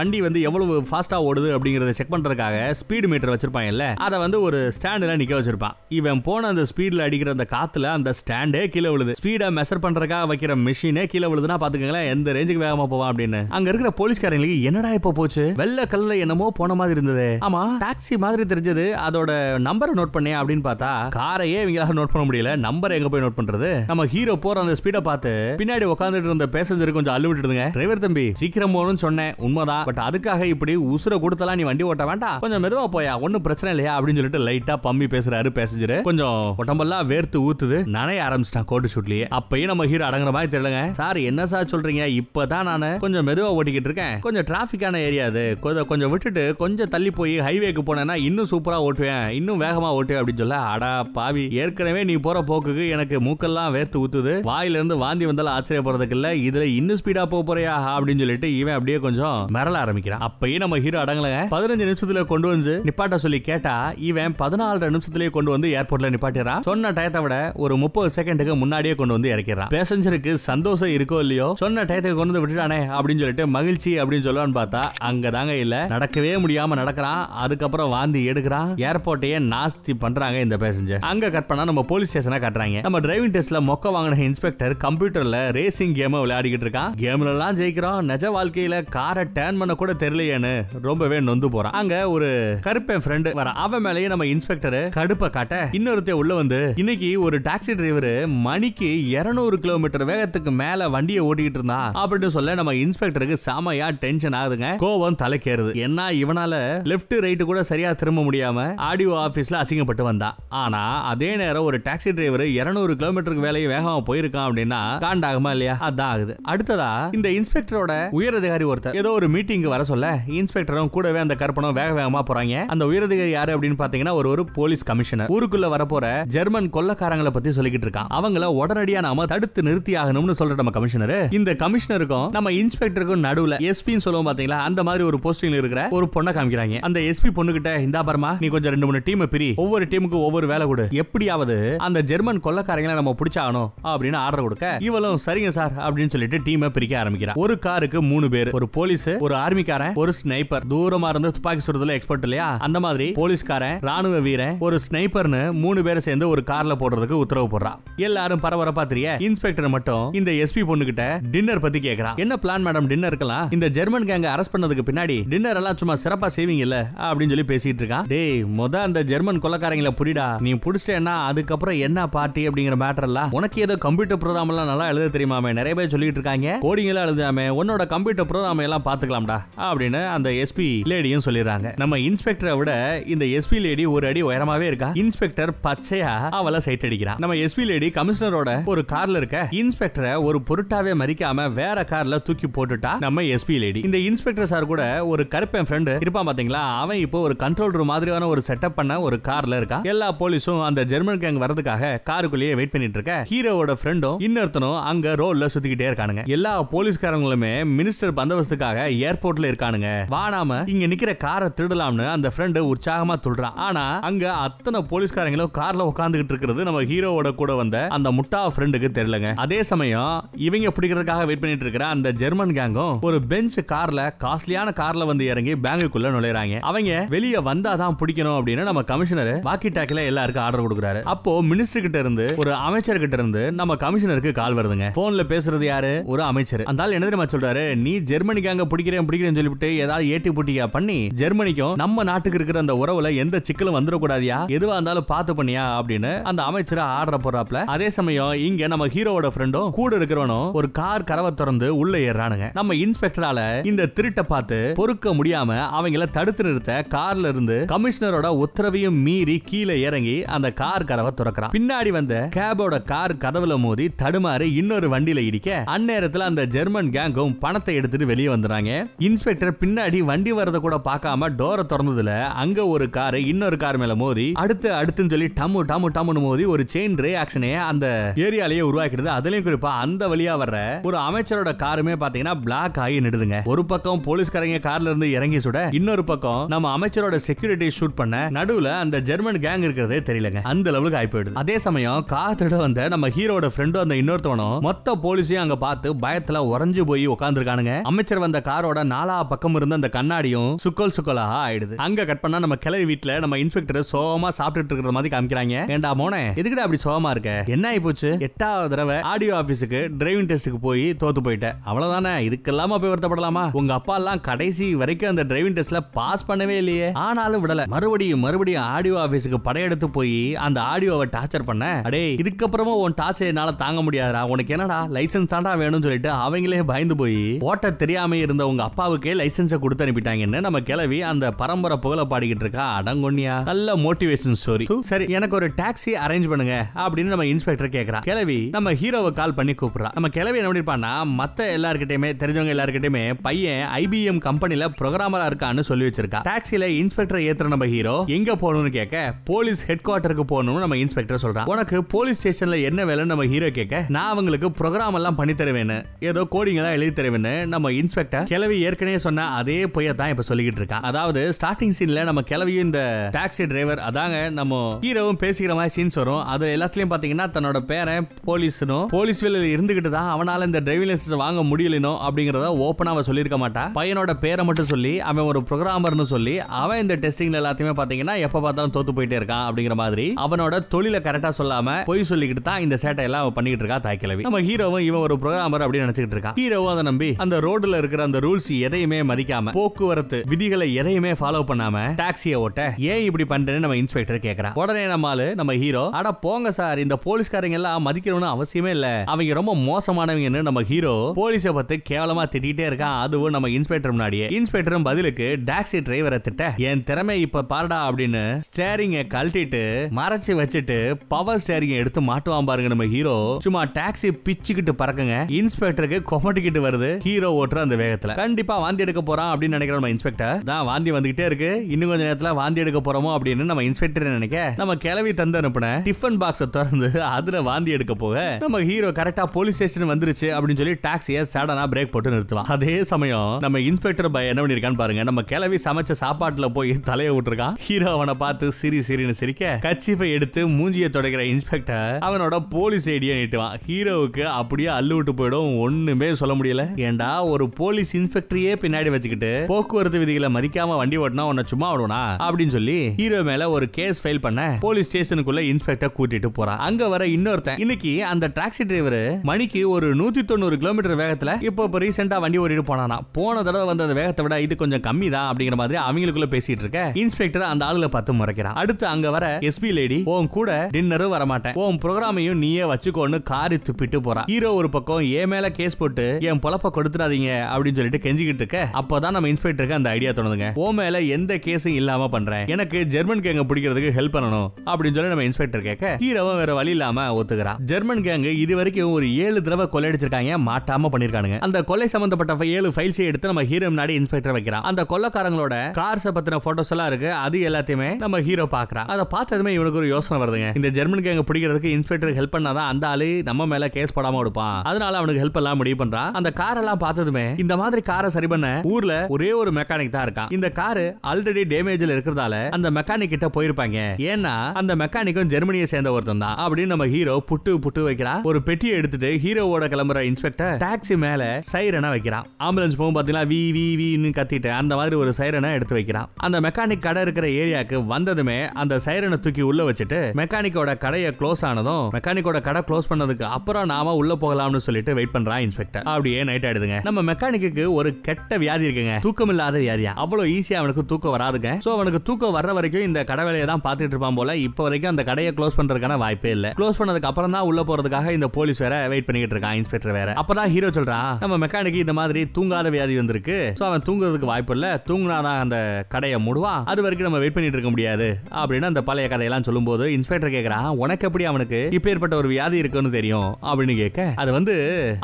வண்டி வந்து எவ்வளவு ஃபாஸ்ட்டாக ஓடுது அப்படிங்கிறத செக் பண்றதுக்காக ஸ்பீடு மீட்டர் வச்சிருப்பாங்கல்ல அதை வந்து ஒரு ஸ்டாண்டுல நிற்க வச்சிருப்பான். இவன் போன அந்த ஸ்பீடில் அடிக்கிற அந்த காற்றுல அந்த ஸ்டாண்டே கீழே விழுது. ஸ்பீடை மெஷர் பண்ணுறக்காக வைக்கிற மிஷினே கீழே விழுதுன்னா பார்த்துக்கங்களேன் எந்த ரேஞ்சுக்கு வேகமாக போவான் அப்படின்னு. அங்கே இருக்கிற போலீஸ்காரங்களுக்கு என்னடா இப்போ போச்சு? வெள்ளை கல்ல என்னமோ போன மாதிரி இருந்தது. ஆமா டாக்ஸி மாதிரி தெரிஞ்சது அதோட நம்பரை நோட் பண்ணேன் அப்படின்னு பார்த்தா காரையே இவங்களால நோட் பண்ண முடியல. நம்பரை எங்கே போய் நோட் பண்றது? நம்ம ஹீரோ போகிற அந்த ஸ்பீடை பார்த்து பின்னாடி உட்காந்துட்டு இருந்த பேசஞ்சர் கொஞ்சம் அள்ளு விட்டுடுங்க. டிரைவர் தம்பி சீக்கிரம் போகணும்னு சொன்னேன். உண்மைதான். பட் அதுக்காக இப்படி உசுர கொடுத்தலாம் நீ வண்டி ஓட்ட வேண்டாம். கொஞ்சம் மெதுவாக போயா. ஒன்றும் பிரச்சனை இல்லையா அப்படின்னு சொல்லிட்டு லைட்டாக பம்மி பேசுறாரு பேசஞ்சர் கொஞ்சம் உடம்பெல்லாம் வேர்த்து ஊத்துது நனைய ஆரம்பிச்சிட்டான் கோட்டு ஷூட்லயே. அப்பயும் நம்ம ஹீரோ அடங்குற மாதிரி தெரியலங்க. சார் என்ன சார் சொல்றீங்க? இப்பதான் நான் கொஞ்சம் மெதுவா ஓட்டிக்கிட்டு இருக்கேன். கொஞ்சம் டிராபிக்கான ஏரியா அது. கொஞ்சம் கொஞ்சம் விட்டுட்டு கொஞ்சம் தள்ளி போய் ஹைவேக்கு போனேன்னா இன்னும் சூப்பரா ஓட்டுவேன். இன்னும் வேகமா ஓட்டுவேன் அப்படின்னு சொல்ல அடா பாவி. ஏற்கனவே நீ போற போக்குக்கு எனக்கு மூக்கெல்லாம் வேர்த்து ஊத்துது. வாயில இருந்து வாந்தி வந்தாலும் ஆச்சரியப்படுறதுக்கு இல்ல. இதுல இன்னும் ஸ்பீடா போக போறியா அப்படின்னு சொல்லிட்டு இவன் அப்படியே கொஞ்சம் மிரள ஆரம்பிக்கிறான். அப்பயும் நம்ம ஹீரோ அடங்கலங்க. பதினஞ்சு நிமிஷத்துல கொண்டு வந்து நிப்பாட்ட சொல்லி கேட்டா இவன் பதினாலரை நிமிஷத்துலயே கொண்டு வந்து ஏர்போர்ட்ல நிப்பாட்டிடுறான். சொன்ன டயத்தை விட ஒரு முப்பது செகண்டுக்கு முன்னாடியே கொண்டு வந்து இறக்கிறான் பேசஞ்சருக்கு சந்தோஷம் இருக்கோ இல்லையோ சொன்ன டயத்தை கொண்டு வந்து விட்டுட்டானே அப்படின்னு சொல்லிட்டு மகிழ்ச்சி அப்படின்னு சொல்லலான்னு பார்த்தா அங்க தாங்க இல்ல. நடக்கவே முடியாம நடக்கிறான். அதுக்கப்புறம் வாந்தி எடுக்கிறான். ஏர்போர்ட்டையே நாஸ்தி பண்றாங்க இந்த பேசஞ்சர் அங்க கட் பண்ணா நம்ம போலீஸ் ஸ்டேஷனா கட்டுறாங்க. நம்ம டிரைவிங் டெஸ்ட்ல மொக்க வாங்கின இன்ஸ்பெக்டர் கம்ப்யூட்டர்ல ரேசிங் கேம் விளையாடிக்கிட்டு இருக்கான். கேம்ல எல்லாம் ஜெயிக்கிறோம். நிஜ வாழ்க்கையில காரை டேர்ன் பண்ண கூட தெரியலையேன்னு ரொம்பவே நொந்து போறான். அங்க ஒரு கருப்பன் ஃப்ரெண்டு வர அவன் மேலேயே நம்ம இன்ஸ்பெக்டர் கடுப்பை காட்ட இன்னொருத்தன் உள்ள வந்து இன்னைக்கு ஒரு டாக்ஸி டிரைவர் மணிக்கு 200 கிலோமீட்டர் வேகத்துக்கு மேல வண்டியை ஓட்டிக்கிட்டு இருந்தான் அப்படின்னு சொல்ல நம்ம இன்ஸ்பெக்டருக்கு செமையா டென்ஷன் ஆகுதுங்க. கோவம் தலைக்கேறுது. என்ன இவனால லெஃப்ட் ரைட் கூட சரியா திரும்ப முடியாம ஆடியோ ஆபீஸ்ல அசிங்கப்பட்டு வந்தான் ஆனா அதே நேரம் ஒரு டாக்ஸி டிரைவர் 200 கிலோமீட்டருக்கு வேலையை வேகமா போயிருக்கான் அப்படின்னா காண்டாகுமா இல்லையா? அதான் ஆகுது. அடுத்ததா இந்த இன்ஸ்பெக்டரோட உயரதிகாரி ஒருத்தர். ஏதோ ஒரு மீட்டிங் வர சொல்ல இன்ஸ்பெக்டரும் கூடவே அந்த கற்பனம் வேக வேகமா போறாங்க. அந்த உயரதிகாரி யாரு அப்படின்னு பாத்தீங்கன்னா ஒரு ஒரு போலீஸ் கமிஷனர். ஊருக்குள்ள வரப்போற ஜெர்மன் கொள்ளக்காரங்களை பத்தி சொல்லிக்கிட்டு இருக்கான். அவங்கள உடனடியா நாம தடுத்து நிறுத்தி ஆகணும்னு சொல்ற நம்ம கமிஷனர். இந்த கமிஷனருக்கும் நம்ம இன்ஸ்பெக்டருக்கும் நடுவுல எஸ்பின்னு சொல்லுவோம் பாத்தீங்களா? அந்த மாதிரி ஒரு போஸ்டிங்ல இருக்கிற ஒரு பொண்ணை காமிக்கிறாங்க. அந்த எஸ்பி பொண்ணுகிட்ட இந்தா பரமா நீ கொஞ்சம் ரெண்டு மூணு டீம் பிரி. ஒவ்வொரு டீமுக்கு ஒவ்வொரு வேலை கொடு. எப்படியாவது அந்த ஜெர்மன் கொள்ளக்காரங்களை நம்ம பிடிச்சாகணும் அப்படின்னு ஆர்டர் கொடுக்க இவளும் சரிங்க சார் அப்படின்னு சொல்லிட்டு டீமை பிரிக்க ஆரம்பிக்கிறான். ஒரு காருக்கு மூணு பேர் ஒரு போலீஸ் ஒரு ஆர்மிக்காரன் ஒரு ஸ்னைப்பர். தூரமா இருந்து துப்பாக்கி சுடுறதுல எக்ஸ்பர்ட் இல்லையா? அந்த மாதிரி போலீஸ்காரன் ராணுவ வீரன் ஒரு ஸ்னைப்பர்னு மூணு பேரை சேர்ந்து ஒரு கார்ல போடுறதுக்கு உத்தரவு போடுறான் எல்லாரும் பரபரப்பா தெரிய இன்ஸ்பெக்டர் மட்டும் இந்த எஸ்பி பொண்ணு கிட்ட டின்னர் பத்தி கேக்குறான் என்ன பிளான் மேடம் டின்னருக்கலாம் இந்த ஜெர்மன் கேங்க அரெஸ்ட் பண்ணதுக்கு பின்னாடி டின்னர் எல்லாம் சும்மா சிறப்பா செய்வீங்கல்ல? அப்படின்னு சொல்லி பேசிட்டு இருக்கான் டேய் முத அந்த ஜெர்மன் கொலக்காரங்களை புடிடா. நீ புடிச்சிட்டேன்னா அதுக்கப்புறம் என்ன பார்ட்டி அப்படிங்கிற மேட்டர் எல்லாம் உனக்கு ஏதோ கம்ப்யூட்டர் ப்ரோக்ராம் எல்லாம் நல்லா எழுத தெரியுமாமே? நிறைய பேர் சொல்லிட்டு இருக்காங்க. கோடிங் எல்லாம் எழுதாம உன்னோட கம்ப்யூட்டர் ப்ரோக்ராம் எல்லாம் பாத்துக்கலாம்டா அப்படின்னு அந்த எஸ்பி லேடியும் சொல்லிடுறாங்க. நம்ம இன்ஸ்பெக்டரை விட இந்த எஸ்பி லேடி ஒரு அடி உயரமாவே இருக்கா. இன்ஸ்பெக்டர் பச்சையா அவளை சைட் அடிக்கிறான். நம்ம எஸ்பி லேடி கமிஷனரோட ஒரு கார்ல இருக்க இன்ஸ்பெக்டரை ஒரு பொருட்டாவே மறிக்காம வேற கார்ல தூக்கி போட்டுட்டா நம்ம எஸ்பி லேடி இந்த இன்ஸ்பெக்டர் சார் கூட ஒரு கருப்பன் ஃப்ரெண்டு இருப்பான் பாத்தீங்களா? அவன் இப்போ ஒரு கண்ட்ரோல் ரூம் மாதிரியான ஒரு செட்டப் பண்ண ஒரு கார்ல இருக்கான். எல்லா போலீஸும் அந்த ஜெர்மன் கேங் வரதுக்காக காருக்குள்ளேயே வெயிட் பண்ணிட்டு இருக்க. ஹீரோவோட ஃப்ரெண்டும் இன்னொருத்தனும் அங்க ரோல்ல சுத்திக்கிட்டே இருக்கானுங்க. எல்லா போலீஸ்காரங்களுமே மினிஸ்டர் பந்தோபஸ்துக்காக ஏர்போர்ட்ல இருக்கானுங்க. வானாம இங்க நிக்கிற காரை திருடலாம்னு அந்த ஃப்ரெண்டு உற்சாகமா துள்றான். ஆனா அங்க அத்தனை போலீஸ்காரங்களும் கார்ல உட்கார்ந்துகிட்டு இருக்கிறது நம்ம ஹீரோவோட கூட வந்த அந்த முட்டா ஃப்ரெண்டுக்கு தெரியலங்க. அதே சமயம் இவங்க பிடிக்கிறதுக்காக வெயிட் பண்ணிட்டு இருக்கிற அந்த ஜெர்மன் கேங்கும் ஒரு பெஞ்ச் கார்ல காஸ்ட்லியான கார்ல வந்து இறங்கி பேங்குக்குள்ள நுழையறாங்க. அவங்க வெளியே வந்தாதான் பிடிக்கணும் அப்படின்னு நம்ம கமிஷனர் வாக்கி டாக்கில எல்லாருக்கும் ஆர்டர் கொடுக்குறாரு. அப்போ மினிஸ்டர் கிட்ட இருந்து ஒரு அமைச்சர் கிட்ட இருந்து நம்ம கமிஷனருக்கு கால் வருதுங்க. போன்ல பேசுறது யாரு? ஒரு அமைச்சர். அந்த ஆள் என்ன தெரியுமா சொல்றாரு? நீ ஜெர்மனி கேங்க பிடிக்கிறேன் பிடிக்கிறேன்னு சொல்லிவிட்டு ஏதாவது ஏட்டி புட்டியா பண்ணி ஜெர்மனிக்கும் நம்ம நாட்டுக்கு இருக்கிற அந்த உறவுல எந்த சிக்கலும் வந்துடக்கூடாதியா? எதுவா இருந்தாலும் பார்த்து பண்ணியா? அப்படின்னு அப்படின்னு அந்த அமைச்சரை ஆர்டர் போறாப்ல அதே சமயம் இங்க நம்ம ஹீரோவோட ஃப்ரெண்டும் கூட இருக்கிறவனும் ஒரு கார் கதவை திறந்து உள்ள ஏறானுங்க நம்ம இன்ஸ்பெக்டரால இந்த திருட்டை பார்த்து பொறுக்க முடியாம அவங்கள தடுத்து நிறுத்த கார்ல இருந்து கமிஷனரோட உத்தரவையும் மீறி கீழே இறங்கி அந்த கார் கதவை திறக்கிறான். பின்னாடி வந்த கேபோட கார் கதவுல மோதி தடுமாறி இன்னொரு வண்டியில இடிக்க அந்நேரத்துல அந்த ஜெர்மன் கேங்கும் பணத்தை எடுத்துட்டு வெளியே வந்துறாங்க இன்ஸ்பெக்டர் பின்னாடி வண்டி வரத கூட பார்க்காம டோரை திறந்ததுல அங்க ஒரு கார் இன்னொரு கார் மேல மோதி அடுத்து அடுத்துன்னு சொல்லி டம்மு டாமு டாமுன்னு மோதி ஒரு செயின் ரியாக்ஷனே அந்த ஏரியாலேயே உருவாக்கிடுது. அதுலயும் குறிப்பா அந்த வழியா வர்ற ஒரு அமைச்சரோட காருமே பாத்தீங்கன்னா பிளாக் ஆகி நிடுதுங்க ஒரு பக்கம் போலீஸ்காரங்க கார்ல இருந்து இறங்கி சுட இன்னொரு பக்கம் நம்ம அமைச்சரோட செக்யூரிட்டி ஷூட் பண்ண நடுவுல அந்த ஜெர்மன் கேங் இருக்கிறதே தெரியலங்க. அந்த லெவலுக்கு ஆகி போயிடுது. அதே சமயம் காத்திட வந்த நம்ம ஹீரோட ஃப்ரெண்டும் அந்த இன்னொருத்தவனும் மொத்த போலீஸையும் அங்க பார்த்து பயத்துல உறைஞ்சு போய் உட்காந்துருக்கானுங்க அமைச்சர் வந்த காரோட நாலா பக்கம் இருந்த அந்த கண்ணாடியும் சுக்கல் சுக்கலாக ஆயிடுது. அங்க கட் பண்ணா நம்ம கிளவி வீட்டுல நம்ம இன்ஸ்பெக்டர் சோகமா சாப்பிட்டுட்டு இருக்கிற மாதிரி காமிக்கிறாங்க. ஏண்டா மோனே? எதுக்குடா அப்படி சோகமா இருக்க? என்ன ஆகி போச்சு எட்டாவது தடவை ஆடியோ ஆபீஸுக்கு டிரைவிங் டெஸ்ட்டுக்கு போய் தோத்து போயிட்டேன். அவ்வளவுதானே? இதுக்கெல்லாம போய் வருத்தப்படலாமா? உங்க அப்பா எல்லாம் கடைசி வரைக்கும் அந்த டிரைவிங் டெஸ்ட்ல பாஸ் பண்ணவே இல்லையே. ஆனாலும் விடல. மறுபடியும் மறுபடியும் ஆடியோ ஆபீஸுக்கு படையெடுத்து போய் அந்த ஆடியோவை டார்ச்சர் பண்ண. அடே இதுக்கப்புறமா உன் டார்ச்சர் என்னால தாங்க முடியாதுடா. உனக்கு என்னடா? லைசன்ஸ் தாண்டா வேணும்னு சொல்லிட்டு அவங்களே பயந்து போய் ஓட்ட தெரியாம இருந்த உங்க அப்பாவுக்கே லைசென்ஸை கொடுத்து அனுப்பிட்டாங்கன்னு நம்ம கிளவி அந்த பரம்பரை புகழ பாடிக்கிட்டு இருக்கா. அடங்கொன்னியா நல்ல மோட்டிவேஷன் ஸ்டோரி சரி எனக்கு ஒரு டாக்ஸி அரேஞ்ச் பண்ணுங்க அப்படின்னு நம்ம இன்ஸ்பெக்டர் கேட்கறான் கிளவி நம்ம ஹீரோவை கால் பண்ணி கூப்பிடுறா. நம்ம கிளவி என்ன பண்ணிருப்பான்னா மத்த எல்லார்கிட்டயுமே தெரிஞ்சவங்க எல்லாருக்கிட்டயுமே பையன் ஐபிஎம் கம்பெனில ப்ரோக்ராமரா இருக்கான்னு சொல்லி வச்சிருக்கா. டாக்ஸில இன்ஸ்பெக்டர் ஏத்துற நம்ம ஹீரோ எங்க போகணும்னு கேட்க போலீஸ் ஹெட் குவார்டருக்கு போகணும்னு நம்ம இன்ஸ்பெக்டர் சொல்றான். உனக்கு போலீஸ் ஸ்டேஷன்ல என்ன வேலைன்னு நம்ம ஹீரோ கேட்க நான் அவங்களுக்கு ப்ரோக்ராம் எல்லாம் பண்ணி தருவேன்னு ஏதோ கோடிங் எல்லாம் எழுதி தருவேன்னு நம்ம இன்ஸ்பெக்டர் கிளவி ஏற்கனவே சொன்ன அதே பொய்ய தான் இப்ப சொல்லிக்கிட்டு இருக்கான். அதாவது ஸ்டார்டிங் சீன்ல நம்ம கிளவியும் இந்த டாக்ஸி டிரைவர் அதாங்க நம்ம ஹீரோவும் பேசிக்கிற மாதிரி சீன்ஸ் வரும். அது எல்லாத்துலயும் பாத்தீங்கன்னா தன்னோட பேரன் போலீஸ்னும் போலீஸ் வேலையில இருந்துகிட்டு தான் அவனால இந்த டிரைவிங் லைசன்ஸ் வாங்க முடியலனோ அப்படிங்கறத ஓப்பனா அவன் சொல்லியிருக்க மாட்டா பையனோட பேரை மட்டும் சொல்லி அவன் ஒரு ப்ரோக்ராமர்னு சொல்லி அவன் இந்த டெஸ்டிங்ல எல்லாத்தையுமே பாத்தீங்கன்னா எப்ப பார்த்தாலும் தோத்து போயிட்டே இருக்கான் அப்படிங்கிற மாதிரி அவனோட தொழிலை கரெக்டா சொல்லாம பொய் சொல்லிக்கிட்டு தான் இந்த சேட்டை எல்லாம் அவன் பண்ணிக்கிட்டு இருக்கா தாய்க்கிழவி. நம்ம ஹீரோவும் இவன் ஒரு ப்ரோக்ராமர் அப்படின்னு நினைச்சிட்டு இருக்கான். ஹீரோவும் அதை நம்பி அந்த ரோடுல இருக்கிற அந்த ரூல்ஸ் எதையுமே மதிக்காம போக்குவரத்து விதிகளை எதையுமே ஃபாலோ பண்ணாம டாக்ஸியை ஓட்ட ஏன் இப்படி பண்றேன்னு நம்ம இன்ஸ்பெக்டர் கேக்குறான். உடனே நம்ம நம்ம ஹீரோ அட போங்க சார் இந்த போலீஸ்காரங்க எல்லாம் மதிக்கணும்னு அவசியமே இல்ல. அவங்க ரொம்ப மோசமானவங்கன்னு நம்ம ஹீரோ போலீஸ பத்தி கேவலமா திட்டிகிட்டே இருக்கான். அதுவும் நம்ம இன்ஸ்பெக்டர் முன்னாடியே. இன்ஸ்பெக்டரும் பதிலுக்கு டாக்ஸி டிரைவரை திட்ட என் திறமை இப்ப பாருடா அப்படின்னு ஸ்டேரிங்க கழட்டிட்டு மறைச்சு வச்சுட்டு பவர் ஸ்டேரிங்க எடுத்து மாட்டுவான் பாருங்க நம்ம ஹீரோ சும்மா டாக்ஸி பிச்சுக்கிட்டு பறக்குங்க. இன்ஸ்பெக்டருக்கு கொமட்டிக்கிட்டு வருது. ஹீரோ ஓட்டுற அந்த வேகத்துல. கண்டிப்பா வாந்தி எடுக்க போறான் அப்படின்னு நினைக்கிற நம்ம இன்ஸ்பெக்டர் தான் வாந்தி வந்துகிட்டே இருக்கு. இன்னும் கொஞ்ச நேரத்துல வாந்தி எடுக்க போறோமோ அப்படின்னு நம்ம இன்ஸ்பெக்டர் நினைக்க நம்ம கிளவி தந்து அனுப்பின டிஃபன் பாக்ஸ திறந்து அதுல வாந்தி எடுக்க போக நம்ம ஹீரோ கரெக்டா போலீஸ் ஸ்டேஷன் வந்துருச்சு அப்படின்னு சொல்லி டாக்ஸியை சடனா பிரேக் போட்டு நிறுத்துவான். அதே சமயம் நம்ம இன்ஸ்பெக்டர் பை என்ன பண்ணிருக்கான்னு பாருங்க. நம்ம கிளவி சமைச்ச சாப்பாட்டுல போய் தலையை விட்டுருக்கான். ஹீரோ அவனை பார்த்து சிரி சிரின்னு சிரிக்க கச்சிப்பை எடுத்து மூஞ்சியை தொடக்கிற இன்ஸ்பெக்டர் அவனோட போலீஸ் ஐடியா நீட்டுவான். ஹீரோவுக்கு அப்படியே அள்ளு விட்டு போயிடும். ஒண்ணுமே சொல்ல முடியல. ஏண்டா ஒரு போலீஸ் இன்ஸ்பெக்டரையே பின்னாடி வச்சுக்கிட்டு போக்குவரத்து விதிகளை மதிக்காம வண்டி ஓட்டினா உன்னை சும்மா விடுவனா? அப்படின்னு சொல்லி ஹீரோ மேல ஒரு கேஸ் ஃபைல் பண்ண போலீஸ் ஸ்டேஷன் ஸ்டேஷனுக்குள்ள இன்ஸ்பெக்டர் கூட்டிட்டு போறான். அங்க வர இன்னொருத்தன் இன்னைக்கு அந்த டாக்ஸி டிரைவர் மணிக்கு ஒரு நூத்தி தொண்ணூறு கிலோமீட்டர் வேகத்துல இப்போ இப்போ ரீசெண்டா வண்டி ஓட்டிட்டு போனானா. போன தடவை வந்த அந்த வேகத்தை விட இது கொஞ்சம் கம்மி தான் அப்படிங்கிற மாதிரி அவங்களுக்குள்ள பேசிட்டு இருக்க. இன்ஸ்பெக்டர் அந்த ஆளுல பார்த்து முறைக்கிறான். அடுத்து அங்க வர எஸ்பி லேடி உன் கூட டின்னரும் வர மாட்டேன் உன் ப்ரோக்ராமையும் நீயே வச்சுக்கோன்னு காரி துப்பிட்டு போறான். ஹீரோ ஒரு பக்கம் ஏ மேல கேஸ் போட்டு என் பொழப்ப கொடுத்துடாதீங்க அப்படின்னு சொல்லிட்டு கெஞ்சிக்கிட்டு இருக்க. அப்பதான் நம்ம இன்ஸ்பெக்டருக்கு அந்த ஐடியா தோணுதுங்க. ஓ மேல எந்த கேஸும் இல்லாம பண்றேன். எனக்கு ஜெர்மன் கேங்க பிடிக்கிறதுக்கு ஹெல்ப் பண்ணணும் அப்படின்னு சொல்லி நம்ம இன்ஸ்பெக்டர் கேட்க ஹீரோவும் வேற வழி இல்லாம ஒத்துக்கிறான் ஜெர்மன் கேங் இது வரைக்கும் ஒரு ஏழு தடவை கொள்ளையடிச்சிருக்காங்க மாட்டாம பண்ணிருக்கானுங்க. அந்த கொலை சம்பந்தப்பட்ட ஏழு ஃபைல்ஸை எடுத்து நம்ம ஹீரோ முன்னாடி இன்ஸ்பெக்டர் வைக்கிறான். அந்த கொள்ளக்காரங்களோட கார்ஸ் பத்தின போட்டோஸ் எல்லாம் இருக்கு அது எல்லாத்தையுமே நம்ம ஹீரோ பாக்குறான் அதை பார்த்ததுமே இவனுக்கு ஒரு யோசனை வருதுங்க. இந்த ஜெர்மன் கேங்க பிடிக்கிறதுக்கு இன்ஸ்பெக்டர் ஹெல்ப் பண்ணாதான் அந்த ஆளு நம்ம மேல கேஸ் போடாம கொடுப்பான் அதனால அவனுக்கு ஹெல்ப் எல்லாம் முடிவு பண்றான். அந்த கார் எல்லாம் பார்த்ததுமே இந்த மாதிரி காரை சரி பண்ண ஊர்ல ஒரே ஒரு மெக்கானிக் தான் இருக்கான். இந்த காரு ஆல்ரெடி டேமேஜ்ல இருக்கிறதால அந்த மெக்கானிக் கிட்ட போயிருப்பாங்க. ஏன்னா அந்த மெக்கானிக்கும் ஜெர்மனியை சேர்ந்த ஒருத்தன் தான் அப்படின்னு நம்ம ஹீரோ புட்டு புட்டு வைக்கிறா. ஒரு பெட்டியை எடுத்துட்டு ஹீரோவோட கிளம்புற இன்ஸ்பெக்டர் டாக்ஸி மேல சைரனை வைக்கிறான். ஆம்புலன்ஸ் போகும் பாத்தீங்கன்னா வி வி வின்னு கத்திட்டு அந்த மாதிரி ஒரு சைரனை எடுத்து வைக்கிறான். அந்த மெக்கானிக் கடை இருக்கிற ஏரியாக்கு வந்ததுமே அந்த சைரனை தூக்கி உள்ள வச்சுட்டு மெக்கானிக்கோட கடையை க்ளோஸ் ஆனதும் மெக்கானிக்கோட கடை க்ளோஸ் பண்ணதுக்கு அப்புறம் நாம உள்ள போகலாம்னு சொல்லிட்டு வெயிட் பண்றான் இன்ஸ்பெக்டர். அப்படியே நைட் ஆயிடுதுங்க. நம்ம மெக்கானிக்கு ஒரு கெட்ட வியாதி இருக்குங்க. தூக்கம் இல்லாத வியாதியா? அவ்வளவு ஈஸியா அவனுக்கு தூக்கம் வராதுங்க. சோ அவனுக்கு தூக்கம் வர்ற வரைக்கும் இந்த கடை வேலையை தான் பார்த்துட்டு இருப்பான் போல. இப்ப வரைக்கும் வரைக்கும் அந்த கடையை க்ளோஸ் பண்றதுக்கான வாய்ப்பே இல்ல. க்ளோஸ் பண்ணதுக்கு அப்புறம் தான் உள்ள போறதுக்காக இந்த போலீஸ் வேற வெயிட் பண்ணிக்கிட்டு இருக்கான் இன்ஸ்பெக்டர் வேற. அப்பதான் ஹீரோ சொல்றான் நம்ம மெக்கானிக்கு இந்த மாதிரி தூங்காத வியாதி வந்திருக்கு. சோ அவன் தூங்குறதுக்கு வாய்ப்பு இல்ல. தூங்கினாதான் அந்த கடையை மூடுவான். அது வரைக்கும் நம்ம வெயிட் பண்ணிட்டு இருக்க முடியாது. அப்படின்னு அந்த பழைய கதையெல்லாம் சொல்லும்போது இன்ஸ்பெக்டர் கேக்குறான் உனக்கு எப்படி அவனுக்கு இப்பேற்பட்ட ஒரு வியாதி இருக்குன்னு தெரியும்? அப்படின்னு கேட்க அது வந்து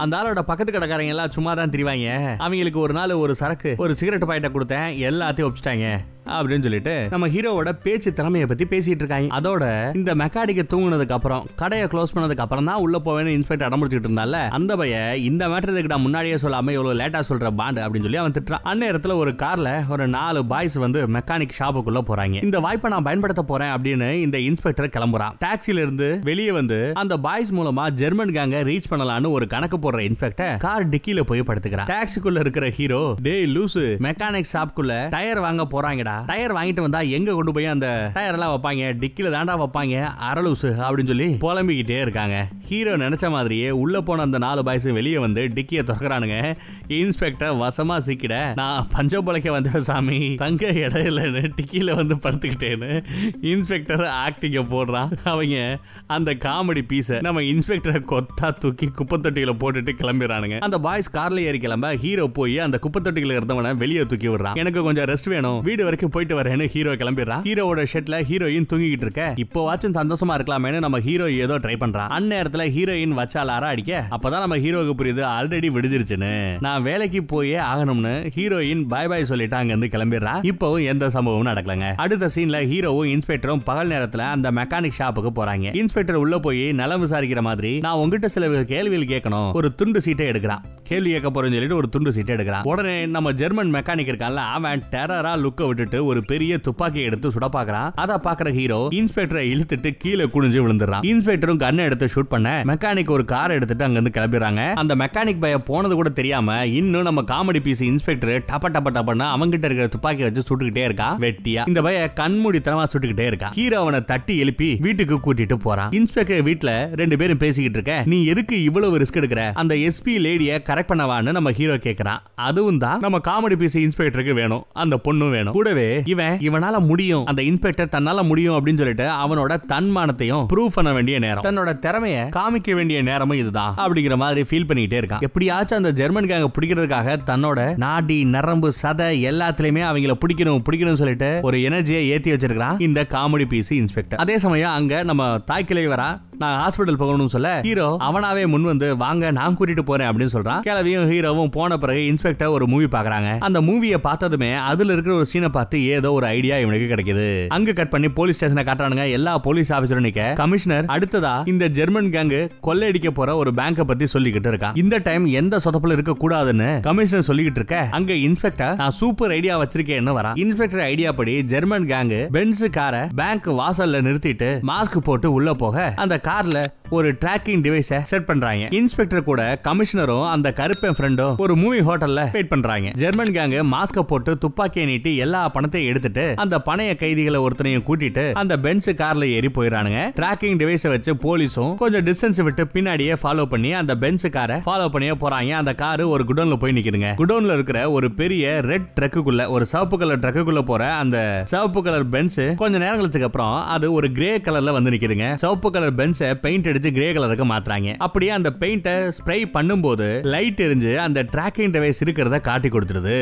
அந்த ஆளோட பக்கத்து கடைக்காரங்க எல்லாம் சும்மா தான் திரிவாங்க அவங்களுக்கு ஒரு நாள் ஒரு சரக்கு ஒரு சிகரெட் பாக்கெட்டை கொடுத்தேன் எல்லாத்தையும் ஒப்பிச்சிட்டாங்க அப்படின்னு சொல்லிட்டு நம்ம ஹீரோவோட பேச்சு திறமையை பத்தி பேசிட்டு இருக்காங்க. அதோட இந்த மெக்கானிக்க தூங்குனதுக்கு அப்புறம் கடையை க்ளோஸ் பண்ணதுக்கு அப்புறம் தான் உள்ள போவேன்னு இன்ஸ்பெக்டர் அடம்பிடிச்சிட்டு இருந்தால அந்த பைய இந்த மேட்டருக்கு நான் முன்னாடியே சொல்லாம இவ்வளவு லேட்டா சொல்ற பாண்டு அப்படின்னு சொல்லி அவன் திட்டுறான். அந்நேரத்துல ஒரு கார்ல ஒரு நாலு பாய்ஸ் வந்து மெக்கானிக் ஷாப்புக்குள்ள போறாங்க. இந்த வாய்ப்பை நான் பயன்படுத்த போறேன் அப்படின்னு இந்த இன்ஸ்பெக்டர் கிளம்புறான். டாக்ஸில இருந்து வெளியே வந்து அந்த பாய்ஸ் மூலமா ஜெர்மன் கேங்க ரீச் பண்ணலாம்னு ஒரு கணக்கு போடுற இன்ஸ்பெக்டர் கார் டிக்கில போய் படுத்துக்கிறான். டாக்ஸிக்குள்ள இருக்கிற ஹீரோ டேய் லூசு மெக்கானிக் ஷாப்புக்குள்ள டயர் வாங்க போறாங்கடா. டயர் வாங்கிட்டு வந்தா எங்க கொண்டு போய் அந்த டயர் எல்லாம் வைப்பாங்க? டிக்கில தாண்டா வைப்பாங்க. அரலூசு அப்படின்னு சொல்லி புலம்பிக்கிட்டே இருக்காங்க. ஹீரோ நினைச்ச மாதிரியே உள்ள போன அந்த நாலு பாய்ஸும் வெளியே வந்து டிக்கிய திறக்கிறானுங்க. இன்ஸ்பெக்டர் வசமா சிக்கிட நான் பஞ்ச புலைக்க வந்த சாமி. தங்க இடம் டிக்கில வந்து படுத்துக்கிட்டேன்னு இன்ஸ்பெக்டர் ஆக்டிங்க போடுறான். அவங்க அந்த காமெடி பீஸை நம்ம இன்ஸ்பெக்டரை கொத்தா தூக்கி குப்பை தொட்டியில போட்டுட்டு கிளம்பிடுறானுங்க. அந்த பாய்ஸ் கார்ல ஏறி கிளம்ப ஹீரோ போய் அந்த குப்பை தொட்டியில இருந்தவன வெளியே தூக்கி விடுறான். எனக்கு கொஞ்சம் ரெஸ்ட் வேணும். வீடு வரைக்கும் போயிட்டு வரேன்னு ஹீரோ கிளம்பிடுறான் ஹீரோவோட ஷெட்ல ஹீரோயின் தூங்கிட்டு இருக்க. இப்போ வாச்சும் சந்தோஷமா இருக்கலாமேனு நம்ம ஹீரோ ஏதோ ட்ரை பண்றான் அந்நேரத்துல ஹீரோயின் வச்சால அற அடிக்க அப்பதான் நம்ம ஹீரோக்கு புரியுது ஆல்ரெடி விடுஞ்சிருச்சுன்னு. நான் வேலைக்கு போயே ஆகணும்னு ஹீரோயின் பாய் பாய் சொல்லிட்டு அங்க இருந்து கிளம்பிடுறான் இப்போவும் எந்த சம்பவமும் நடக்கலங்க. அடுத்த சீன்ல ஹீரோவும் இன்ஸ்பெக்டரும் பகல் நேரத்துல அந்த மெக்கானிக் ஷாப்புக்கு போறாங்க. இன்ஸ்பெக்டர் உள்ள போய் நலம் விசாரிக்கிற மாதிரி நான் உங்ககிட்ட சில கேள்விகள் கேட்கணும். ஒரு துண்டு சீட்டை எடுக்கிறான் கேள்வி கேட்க போறேன்னு சொல்லிட்டு ஒரு துண்டு சீட்டை எடுக்கிறான் உடனே நம்ம ஜெர்மன் மெக்கானிக் இருக்கான்ல அவன் டெரரா லுக்க விட்டுட்டு ஒரு பெரிய துப்பாக்கி எடுத்து சுட பாக்குறான் அதை பாக்குற ஹீரோ இன்ஸ்பெக்டரை இழுத்துட்டு கீழே குனிஞ்சு விழுந்துறான் இன்ஸ்பெக்டரும் கன் எடுத்து ஷூட் பண்ண மெக்கானிக் ஒரு கார் எடுத்துட்டு அங்க இருந்து கிளம்பிடுறாங்க. அந்த மெக்கானிக் பைய போனது கூட தெரியாம இன்னும் நம்ம காமெடி பீஸ் இன்ஸ்பெக்டர் டப்ப டப்ப டப்பன்னு அவங்கிட்ட இருக்கிற துப்பாக்கி வச்சு சுட்டுக்கிட்டே இருக்கான் வெட்டியா. இந்த பைய கண்மூடித்தனமா சுட்டுக்கிட்டே இருக்கான் ஹீரோ அவனை தட்டி எழுப்பி வீட்டுக்கு கூட்டிட்டு போறான். இன்ஸ்பெக்டர் வீட்ல ரெண்டு பேரும் பேசிக்கிட்டு இருக்க. நீ எதுக்கு இவ்வளவு ரிஸ்க் எடுக்கிற? அந்த எஸ்பி லேடிய கரெக்ட் பண்ணவான்னு நம்ம ஹீரோ கேக்குறான். அதுவும் தான் நம்ம காமெடி பீஸ் இன்ஸ்பெக்டருக்கு வேணும். அந்த பொண்ணும் வேணும். கூடவே இவன் இவனால முடியும். அந்த இன்ஸ்பெக்டர் தன்னால முடியும் அப்படின்னு சொல்லிட்டு அவனோட தன்மானத்தையும் ப்ரூவ் பண்ண வேண்டிய நேரம். தன்னோட திறமைய காமிக்க வேண்டிய நேரமும் இதுதான் அப்படிங்கிற மாதிரி ஃபீல் பண்ணிட்டே இருக்கான். எப்படியாச்சும் அந்த ஜெர்மன் கேங்க பிடிக்கிறதுக்காக தன்னோட நாடி நரம்பு சதை எல்லாத்துலயுமே அவங்கள பிடிக்கணும் பிடிக்கணும்னு சொல்லிட்டு ஒரு எனர்ஜியை ஏத்தி வச்சிருக்கான் இந்த காமெடி பீசி இன்ஸ்பெக்டர் அதே சமயம் அங்க நம்ம தாய் கிளைவரா நான் ஹாஸ்பிடல் போகணும்னு சொல்ல ஹீரோ அவனாவே முன் வந்து வாங்க நான் கூட்டிட்டு போறேன் அப்படின்னு சொல்றான். கிளவியும் ஹீரோவும் போன பிறகு இன்ஸ்பெக்டர் ஒரு மூவி பாக்குறாங்க அந்த மூவியை பார்த்ததுமே அதுல இருக்கிற ஒரு சீனை பார்த்து ஏதோ ஒரு ஐடியா இவனுக்கு கிடைக்குது. அங்க கட் பண்ணி போலீஸ் ஸ்டேஷனை காட்டுறானுங்க. எல்லா போலீஸ் ஆபீசரும் நிக்க. கமிஷனர் அடுத்ததா இந்த ஜெர்மன் கேங்கு கொள்ளையடிக்க போற ஒரு பேங்க பத்தி சொல்லிக்கிட்டு இருக்கான். இந்த டைம் எந்த சொதப்பல இருக்க கூடாதுன்னு கமிஷனர் சொல்லிக்கிட்டு இருக்க. அங்க இன்ஸ்பெக்டர் நான் சூப்பர் ஐடியா வச்சிருக்கேன்னு வரா இன்ஸ்பெக்டர் ஐடியா படி ஜெர்மன் கேங்கு பென்ஸ் காரை பேங்க் வாசல்ல நிறுத்திட்டு மாஸ்க் போட்டு உள்ள போக அந்த கார்ல ஒரு டிராக்கிங் டிவைஸ செட் பண்றாங்க. இன்ஸ்பெக்டர் கூட கமிஷனரும் அந்த கருப்பன் ஃப்ரெண்டும் ஒரு மூவி ஹோட்டல்ல வெயிட் பண்றாங்க. ஜெர்மன் கேங்கு மாஸ்க போட்டு துப்பாக்கியை நீட்டி எல்லா பணத்தை எடுத்துட்டு அந்த பணைய கைதிகளை ஒருத்தனையும் கூட்டிட்டு அந்த பென்ஸ் கார்ல ஏறி போயிடறானுங்க டிராக்கிங் டிவைஸ வச்சு போலீஸும் கொஞ்சம் டிஸ்டன்ஸ் விட்டு பின்னாடியே ஃபாலோ பண்ணி அந்த பென்ஸ் காரை ஃபாலோ பண்ணியே போறாங்க. அந்த காரு ஒரு குடோன்ல போய் நிக்குதுங்க. குடோன்ல இருக்கிற ஒரு பெரிய ரெட் ட்ரக்குக்குள்ள ஒரு சிவப்பு கலர் ட்ரக்குக்குள்ள போற அந்த சிவப்பு கலர் பென்ஸ் கொஞ்ச நேரங்களுக்கு அப்புறம் அது ஒரு கிரே கலர்ல வந்து நிக்குதுங்க. சிவப்பு கலர் பென்ஸை பெயிண்ட் அடிச்சு கிரே கலருக்கு மாத்துறாங்க. அப்படியே அந்த பெயிண்டை ஸ்ப்ரே பண்ணும்போது லைட் எரிஞ்சு அந்த டிராக்கிங் டிவைஸ் இருக்கிறத காட்டி கொடுத்துருது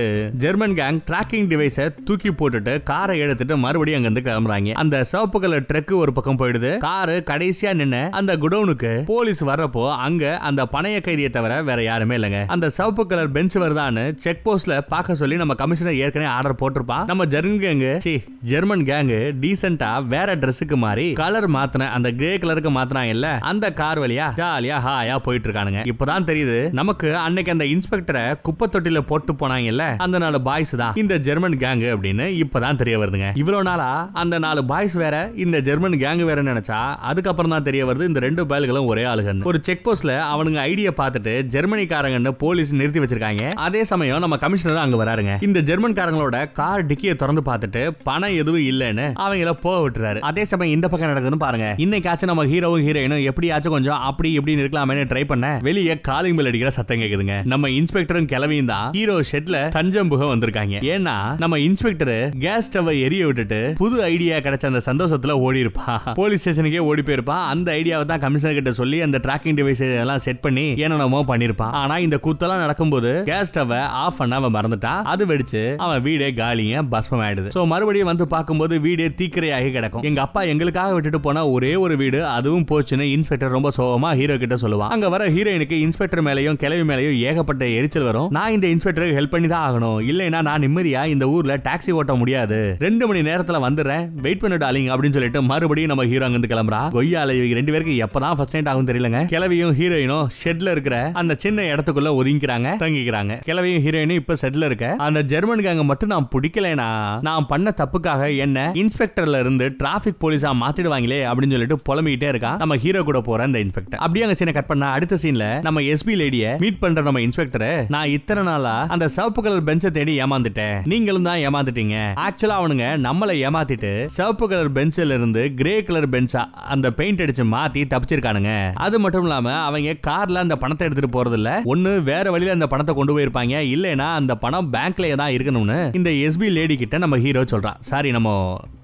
ஜெர்மன் கேங் டிராக்கிங் டிவைஸை தூக்கி போட்டுட்டு காரை எடுத்துட்டு மறுபடியும் அங்க இருந்து கிளம்புறாங்க. அந்த சிவப்பு கலர் ட்ரக் ஒரு பக்கம் போயிடுது. காரு கடைசியா நின்னு அந்த குடோனுக்கு போலீஸ் வர்றப்போ அங்க அந்த பணைய கைதியை தவிர வேற யாருமே இல்லைங்க. அந்த சிவப்பு கலர் பெஞ்ச் வருதான்னு செக் போஸ்ட்ல பார்க்க சொல்லி நம்ம கமிஷனர் ஏற்கனவே ஆர்டர் போட்டிருப்பான். நம்ம ஜெர்மன் கேங்கு சி ஜெர்மன் கேங்கு டீசென்ட்டா வேற ட்ரெஸ்ஸுக்கு மாறி கலர் மாத்தின அந்த கிரே கலருக்கு மாத்தினாங்க இல்ல? அந்த கார் வழியா ஜாலியா ஹாயா போயிட்டு இருக்கானுங்க இப்பதான் தெரியுது நமக்கு அன்னைக்கு அந்த இன்ஸ்பெக்டரை குப்பை தொட்டில போட்டு போனாங்கல்ல அந்த நாள் பாய்ஸ் தான் இந்த ஜெர்மன் கேங் அப்படின்னு. இப்பதான் தெரிய வருதுங்க. இவ்வளவு நாளா அந்த நாலு பாய்ஸ் வேற இந்த ஜெர்மன் கேங் வேற நினைச்சா அதுக்கப்புறம் தான் தெரிய வருது இந்த ரெண்டு பயல்களும் ஒரே ஆளுகன்னு. ஒரு செக் போஸ்ட்ல அவனுங்க ஐடியா பார்த்துட்டு ஜெர்மனிக்காரங்கன்னு போலீஸ் நிறுத்தி வச்சிருக்காங்க. அதே சமயம் நம்ம கமிஷனர் அங்க வராருங்க. இந்த ஜெர்மன்காரங்களோட கார் டிக்கியை திறந்து பார்த்துட்டு பணம் எதுவும் இல்லைன்னு அவங்கள போக விட்டுறாரு. அதே சமயம் இந்த பக்கம் நடக்குதுன்னு பாருங்க. இன்னைக்காச்சும் நம்ம ஹீரோவும் ஹீரோயினும் எப்படியாச்சும் கொஞ்சம் அப்படி இப்படின்னு இருக்கலாமே ட்ரை பண்ண வெளியே காலிங் பெல் அடிக்கிற சத்தம் கேக்குதுங்க. நம்ம இன்ஸ்பெக்டரும் கிளவியும் தான் ஹீரோ ஷெட்ல தஞ்சம் புக வந்திருக்காங்க. ஏன்னா நம்ம இன்ஸ்பெக்டர் கேஸ் ஸ்டவ் எரிய விட்டுட்டு புது ஐடியா கிடைச்ச அந்த சந்தோஷத்துல ஓடி இருப்பா போலீஸ் ஸ்டேஷனுக்கே ஓடி போயிருப்பான் அந்த ஐடியாவை தான் கமிஷனர் கிட்ட சொல்லி அந்த டிராக்கிங் டிவைஸ் எல்லாம் செட் பண்ணி என்னென்னமோ பண்ணிருப்பான் ஆனா இந்த கூத்தெல்லாம் நடக்கும்போது கேஸ் ஸ்டவ் ஆஃப் பண்ண அவன் மறந்துட்டான் அது வெடிச்சு அவன் வீடே காலிங்க பஸ்மம் ஆயிடுது சோ மறுபடியும் வந்து பார்க்கும்போது வீடே தீக்கிரையாகி கிடக்கும். எங்க அப்பா எங்களுக்காக விட்டுட்டு போனா ஒரே ஒரு வீடு அதுவும் போச்சுன்னு இன்ஸ்பெக்டர் ரொம்ப சோகமா ஹீரோ கிட்ட சொல்லுவான். அங்க வர ஹீரோயினுக்கு இன்ஸ்பெக்டர் மேலையும் கிளவி மேலையும் ஏகப்பட்ட எரிச்சல் வரும். நான் இந்த இன்ஸ்பெக்டருக்கு ஹெல்ப் பண்ணி தான் ஆகணும். இல்லைன்னா நான் நிம்மதியா இந்த ஊர்ல டாக்ஸி ஓட்ட முடியாது. ரெண்டு மணி நேரத்துல வந்துடுறேன். வெயிட் பண்ண டாலிங் அப்படின்னு சொல்லிட்டு மறுபடியும் நம்ம ஹீரோ அங்கிருந்து கிளம்புறா. கொய்யால ரெண்டு பேருக்கு எப்பதான் ஃபர்ஸ்ட் நைட் ஆகும் தெரியலங்க. கிளவியும் ஹீரோயினும் ஷெட்ல இருக்கிற அந்த சின்ன இடத்துக்குள்ள ஒதுங்கிக்கிறாங்க தங்கிக்கிறாங்க. கிளவியும் ஹீரோயினும் இப்ப ஷெட்ல இருக்க. அந்த ஜெர்மன் கேங்க மட்டும் நான் பிடிக்கலனா நான் பண்ண தப்புக்காக என்ன இன்ஸ்பெக்டர்ல இருந்து டிராபிக் போலீஸா மாத்திடுவாங்களே அப்படின்னு சொல்லிட்டு புலம்பிக்கிட்டே இருக்கான் நம்ம ஹீரோ கூட போற அந்த இன்ஸ்பெக்டர் அப்படியே அங்க சீனை கட் பண்ண அடுத்த சீன்ல நம்ம எஸ்பி லேடிய மீட் பண்ற நம்ம இன்ஸ்பெக்டர் நான் இத்தனை நாளா அந்த சிவப்பு கலர் பெஞ்சை தேடி ஏமாந்துட்டேன். நீங்களும் தான் ஏமாந்துட்டீங்க ஆக்சுவலா அவனுங்க நம்மளை ஏமாத்திட்டு சிவப்பு கலர் பென்சில் இருந்து கிரே கலர் பென்சா அந்த பெயிண்ட் அடிச்சு மாத்தி தப்பிச்சிருக்கானுங்க. அது மட்டும் இல்லாம அவங்க கார்ல அந்த பணத்தை எடுத்துட்டு போறது இல்ல ஒண்ணு வேற வழியில அந்த பணத்தை கொண்டு போயிருப்பாங்க. இல்லைன்னா அந்த பணம் பேங்க்லயே தான் இருக்கணும்னு இந்த எஸ்பி லேடி கிட்ட நம்ம ஹீரோ சொல்றான் சாரி நம்ம